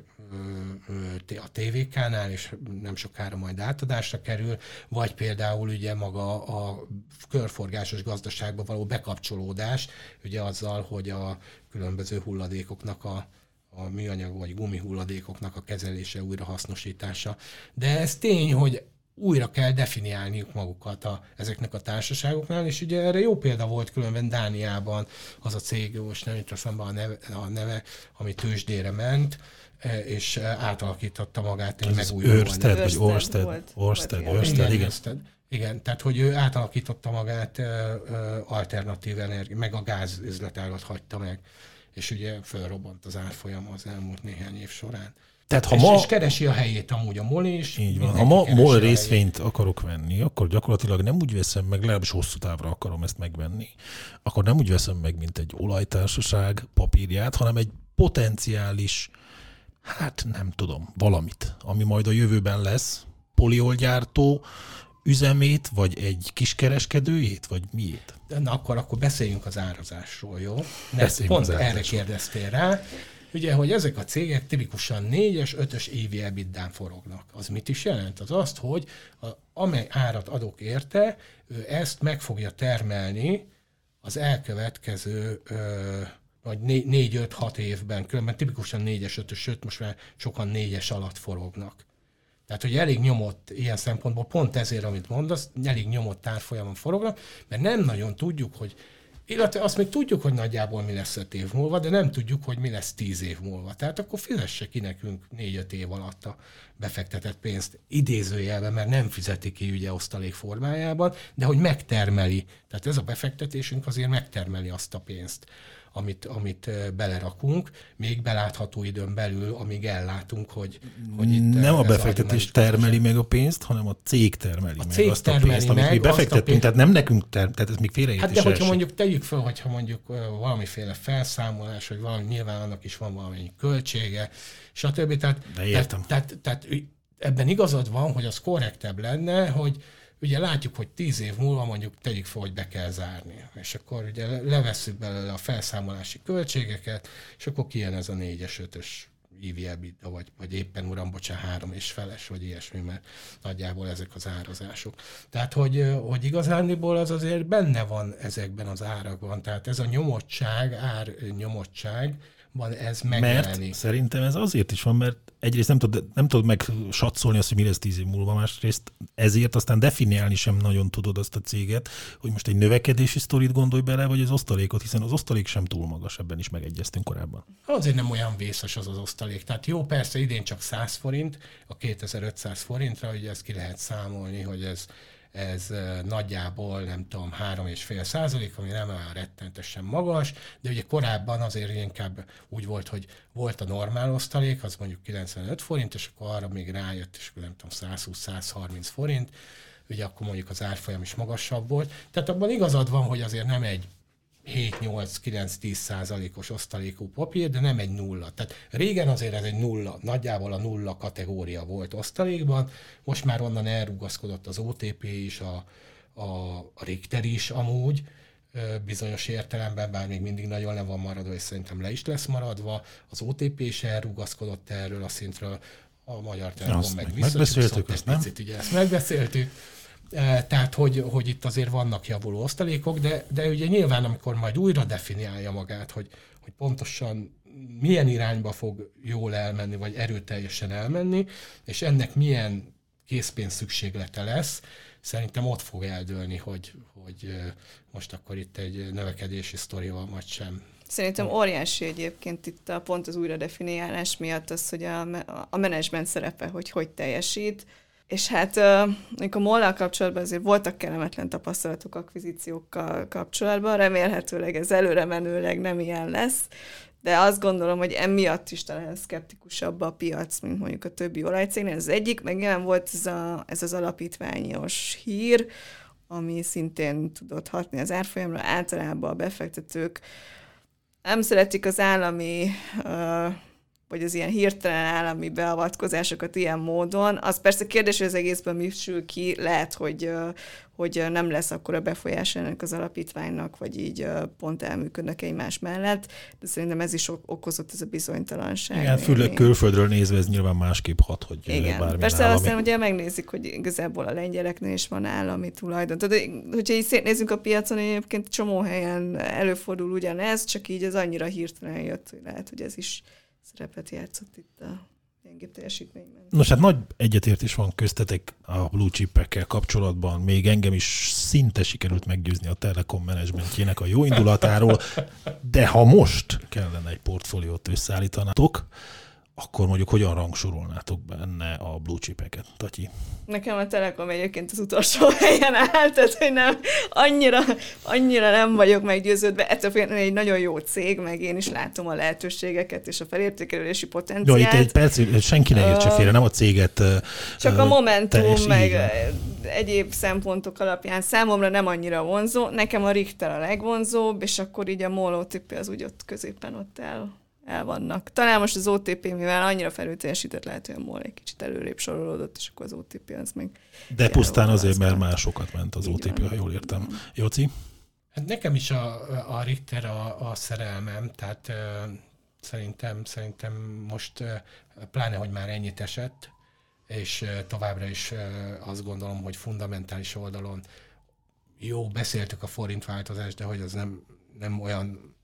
a TVK-nál, és nem sokára majd átadásra kerül, vagy például ugye maga a körforgásos gazdaságba való bekapcsolódás, ugye azzal, hogy a különböző hulladékoknak a a műanyag vagy gumi hulladékoknak a kezelése, újrahasznosítása. De ez tény, hogy újra kell definiálniuk magukat a, ezeknek a társaságoknál, és ugye erre jó példa volt különben Dániában az a cég, most nem jut eszembe a neve, a neve, ami tőzsdére ment, e, és átalakította magát egy megújuló. Örsted, vagy Orsted, Orsted, Orsted, igen. Igen, tehát hogy ő átalakította magát e, e, alternatív energia, meg a gáz üzletágat hagyta meg, és ugye fölrobbant az árfolyam az elmúlt néhány év során. Tehát ha és, ma... és keresi a helyét amúgy a MOL is. Így van. Ha ma MOL részvényt akarok venni, akkor gyakorlatilag nem úgy veszem meg, legalábbis hosszú távra akarom ezt megvenni, akkor nem úgy veszem meg, mint egy olajtársaság papírját, hanem egy potenciális, hát nem tudom, valamit, ami majd a jövőben lesz, poliolgyártó, üzemét, vagy egy kiskereskedőjét, vagy miét? Na akkor, akkor beszéljünk az árazásról, jó? Beszéljünk pont az erre kérdeztél rá. Ugye, hogy ezek a cégek tipikusan 4-es, 5-ös évi ebitdán forognak. Az mit is jelent? Az azt, hogy a, amely árat adok érte, ő ezt meg fogja termelni az elkövetkező ö, vagy 4-5-6 évben, különben tipikusan 4-es, 5-ös, sőt most már sokan 4-es alatt forognak. Tehát, hogy elég nyomott ilyen szempontból, pont ezért, amit mondasz, elég nyomott tárfolyamon forognak, mert nem nagyon tudjuk, hogy illetve azt még tudjuk, hogy nagyjából mi lesz öt év múlva, de nem tudjuk, hogy mi lesz tíz év múlva. Tehát akkor fizesse ki nekünk négy-öt év alatt a befektetett pénzt idézőjelben, mert nem fizeti ki ugye osztalék formájában, de hogy megtermeli. Tehát ez a befektetésünk azért megtermeli azt a pénzt amit, amit belerakunk, még belátható időn belül, amíg ellátunk, hogy, hogy itt Nem a befektetés termeli meg a pénzt, hanem a cég termeli a meg cég azt termeli a pénzt, amit mi befektettünk, pénzt... tehát nem nekünk termel, tehát ez még félreértés Hát de hogyha mondjuk tegyük fel, hogyha mondjuk valamiféle felszámolás, vagy valami, nyilván annak is van valami költsége, stb. Tehát, de értem. Tehát, tehát, tehát ebben igazad van, hogy az korrektebb lenne, hogy, ugye látjuk, hogy tíz év múlva mondjuk tegyük fel, hogy be kell zárni. És akkor ugye levesszük belőle a felszámolási költségeket, és akkor kijön ez a négyes, ötös EBITDA, vagy, vagy éppen uram, bocsán, három és feles, vagy ilyesmi, mert nagyjából ezek az árazások. Tehát, hogy, hogy igazándiból az azért benne van ezekben az árakban. Tehát ez a nyomottság, ár nyomottság, van ez Mert megjelenik. szerintem ez azért is van, mert egyrészt nem tudod, nem tudod meg satszolni azt, hogy mi lesz tíz év múlva, másrészt ezért aztán definiálni sem nagyon tudod azt a céget, hogy most egy növekedési sztorit gondolj bele, vagy az osztalékot, hiszen az osztalék sem túl magas, ebben is megegyeztünk korábban. Azért nem olyan vészes az az osztalék. Tehát jó, persze idén csak 100 forint, a 2500 forintra, ugye ezt ki lehet számolni, hogy ez, ez nagyjából, nem tudom, 3,5 százalék, ami nem olyan rettentesen magas, de ugye korábban azért inkább úgy volt, hogy volt a normál osztalék, az mondjuk 95 forint, és akkor arra még rájött, és nem tudom, 120-130 forint, ugye akkor mondjuk az árfolyam is magasabb volt. Tehát abban igazad van, hogy azért nem egy 7-8-9-10 százalékos osztalékú papír, de nem egy nulla. Tehát régen azért ez egy nulla, nagyjából a nulla kategória volt osztalékban, most már onnan elrugaszkodott az OTP is, a, a, a Richter is amúgy, bizonyos értelemben, bár még mindig nagyon le van maradva, és szerintem le is lesz maradva. Az OTP is elrugaszkodott erről a szintről, a Magyar Telekom meg meg visszacsúszott egy picit, ugye ezt megbeszéltük. Eh, Tehát, hogy, hogy itt azért vannak javuló osztalékok, de, de ugye nyilván, amikor majd újra definiálja magát, hogy, hogy pontosan milyen irányba fog jól elmenni, vagy erőteljesen elmenni, és ennek milyen készpénz szükséglete lesz, szerintem ott fog eldőlni, hogy, hogy eh, most akkor itt egy növekedési sztori van, vagy sem. Szerintem óriási egyébként itt a pont az újradefiniálás miatt az, hogy a, a menedzsment szerepe, hogy hogy teljesít. És hát mondjuk a mollal kapcsolatban azért voltak kellemetlen tapasztalatok akvizíciókkal kapcsolatban, remélhetőleg ez előre menőleg nem ilyen lesz, de azt gondolom, hogy emiatt is talán szkeptikusabb a piac, mint mondjuk a többi olajcégnél. Ez az egyik, meg nyilván volt ez, a, ez az alapítványos hír, ami szintén tudott hatni az árfolyamra. Általában a befektetők nem szeretik az állami, vagy az ilyen hirtelen állami beavatkozásokat ilyen módon. Az persze kérdés, hogy az egészben mi sül ki, lehet, hogy, hogy nem lesz akkor a befolyás ennek az alapítványnak, vagy így pont elműködnek egymás mellett, de szerintem ez is okozott ez a bizonytalanság. Igen, főleg külföldről nézve ez nyilván másképp hat, hogy Igen. bármilyen Persze állami... aztán ugye megnézik, hogy igazából a lengyeleknél is van állami tulajdon. Tehát, hogyha így szétnézünk a piacon, egyébként csomó helyen előfordul ugyanez, csak így az annyira hirtelen jött, hogy lehet, hogy ez is szerepet játszott itt a gyengébb teljesítményben. Nos, hát nagy egyetértés van köztetek a blue chipekkel kapcsolatban. Még engem is szinte sikerült meggyőzni a Telekom menedzsmentjének a jó indulatáról, de ha most kellene egy portfóliót összeállítanátok, akkor mondjuk hogyan rangsorolnátok benne a blue chipeket, Tatyi? Nekem a Telekom egyébként az utolsó helyen áll, tehát hogy nem, annyira, annyira nem vagyok meggyőződve. Ettől függetlenül egy nagyon jó cég, meg én is látom a lehetőségeket és a felértékelési Jó, potenciált. itt egy perc, senki ne értse félre, nem a céget. Csak a Momentum, teljes- meg van. egyéb szempontok alapján számomra nem annyira vonzó. Nekem a Richter a legvonzóbb, és akkor így a MOL OTP az úgy ott középen ott el, el vannak. Talán most az OTP, mivel annyira felülteljesített, lehet, hogy a MOL egy kicsit előrébb sorolódott, és akkor az OTP az meg... De pusztán azért, mert már sokat ment az Így OTP, van. ha jól értem. Jóci? Hát nekem is a, a Richter a, a szerelmem, tehát ö, szerintem, szerintem most ö, pláne, hogy már ennyit esett, és ö, továbbra is ö, azt gondolom, hogy fundamentális oldalon jó, beszéltük a forint változást, de hogy az nem, nem olyan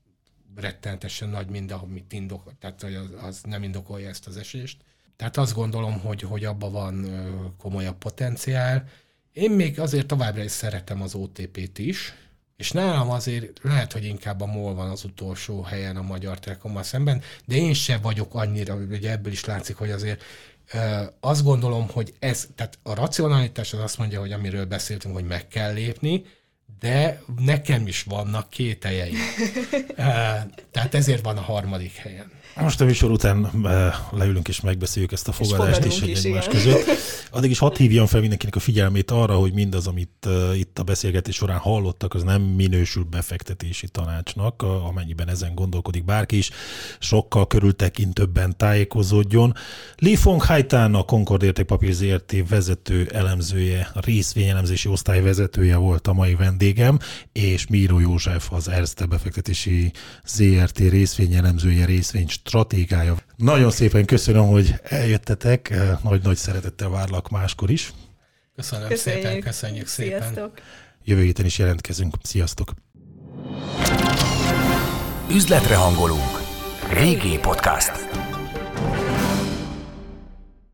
rettenetesen nagy, mint amit indokol, tehát az, az nem indokolja ezt az esést. Tehát azt gondolom, hogy, hogy abban van komolyabb potenciál. Én még azért továbbra is szeretem az OTP-t is, és nálam azért lehet, hogy inkább a MOL van az utolsó helyen a Magyar Telekommal szemben, de én sem vagyok annyira, ugye ebből is látszik, hogy azért azt gondolom, hogy ez, tehát a racionalitás az azt mondja, hogy amiről beszéltünk, hogy meg kell lépni, de nekem is vannak kételjeim. Tehát ezért van a harmadik helyen. Most a műsor után eh, leülünk és megbeszéljük ezt a fogadást is, is, egymás között. Addig is hadd hívjam fel mindenkinek a figyelmét arra, hogy mindaz, amit eh, itt a beszélgetés során hallottak, az nem minősül befektetési tanácsnak, amennyiben ezen gondolkodik bárki is, sokkal körültekintőbben tájékozódjon. Li Fong Haitán, a Concord Értékpapír ZRT vezető elemzője, a részvényelemzési osztály vezetője volt a mai vendégem, és Míró József, az Erste befektetési ZRT részvényelemzője, részvény stratégája. Nagyon szépen köszönöm, hogy eljöttetek, nagy-nagy szeretettel várlak máskor is. Köszönöm Köszönjük. szépen, köszönjük szépen. Sziasztok! Jövő héten is jelentkezünk. Sziasztok! Üzletre hangolunk. VG Podcast.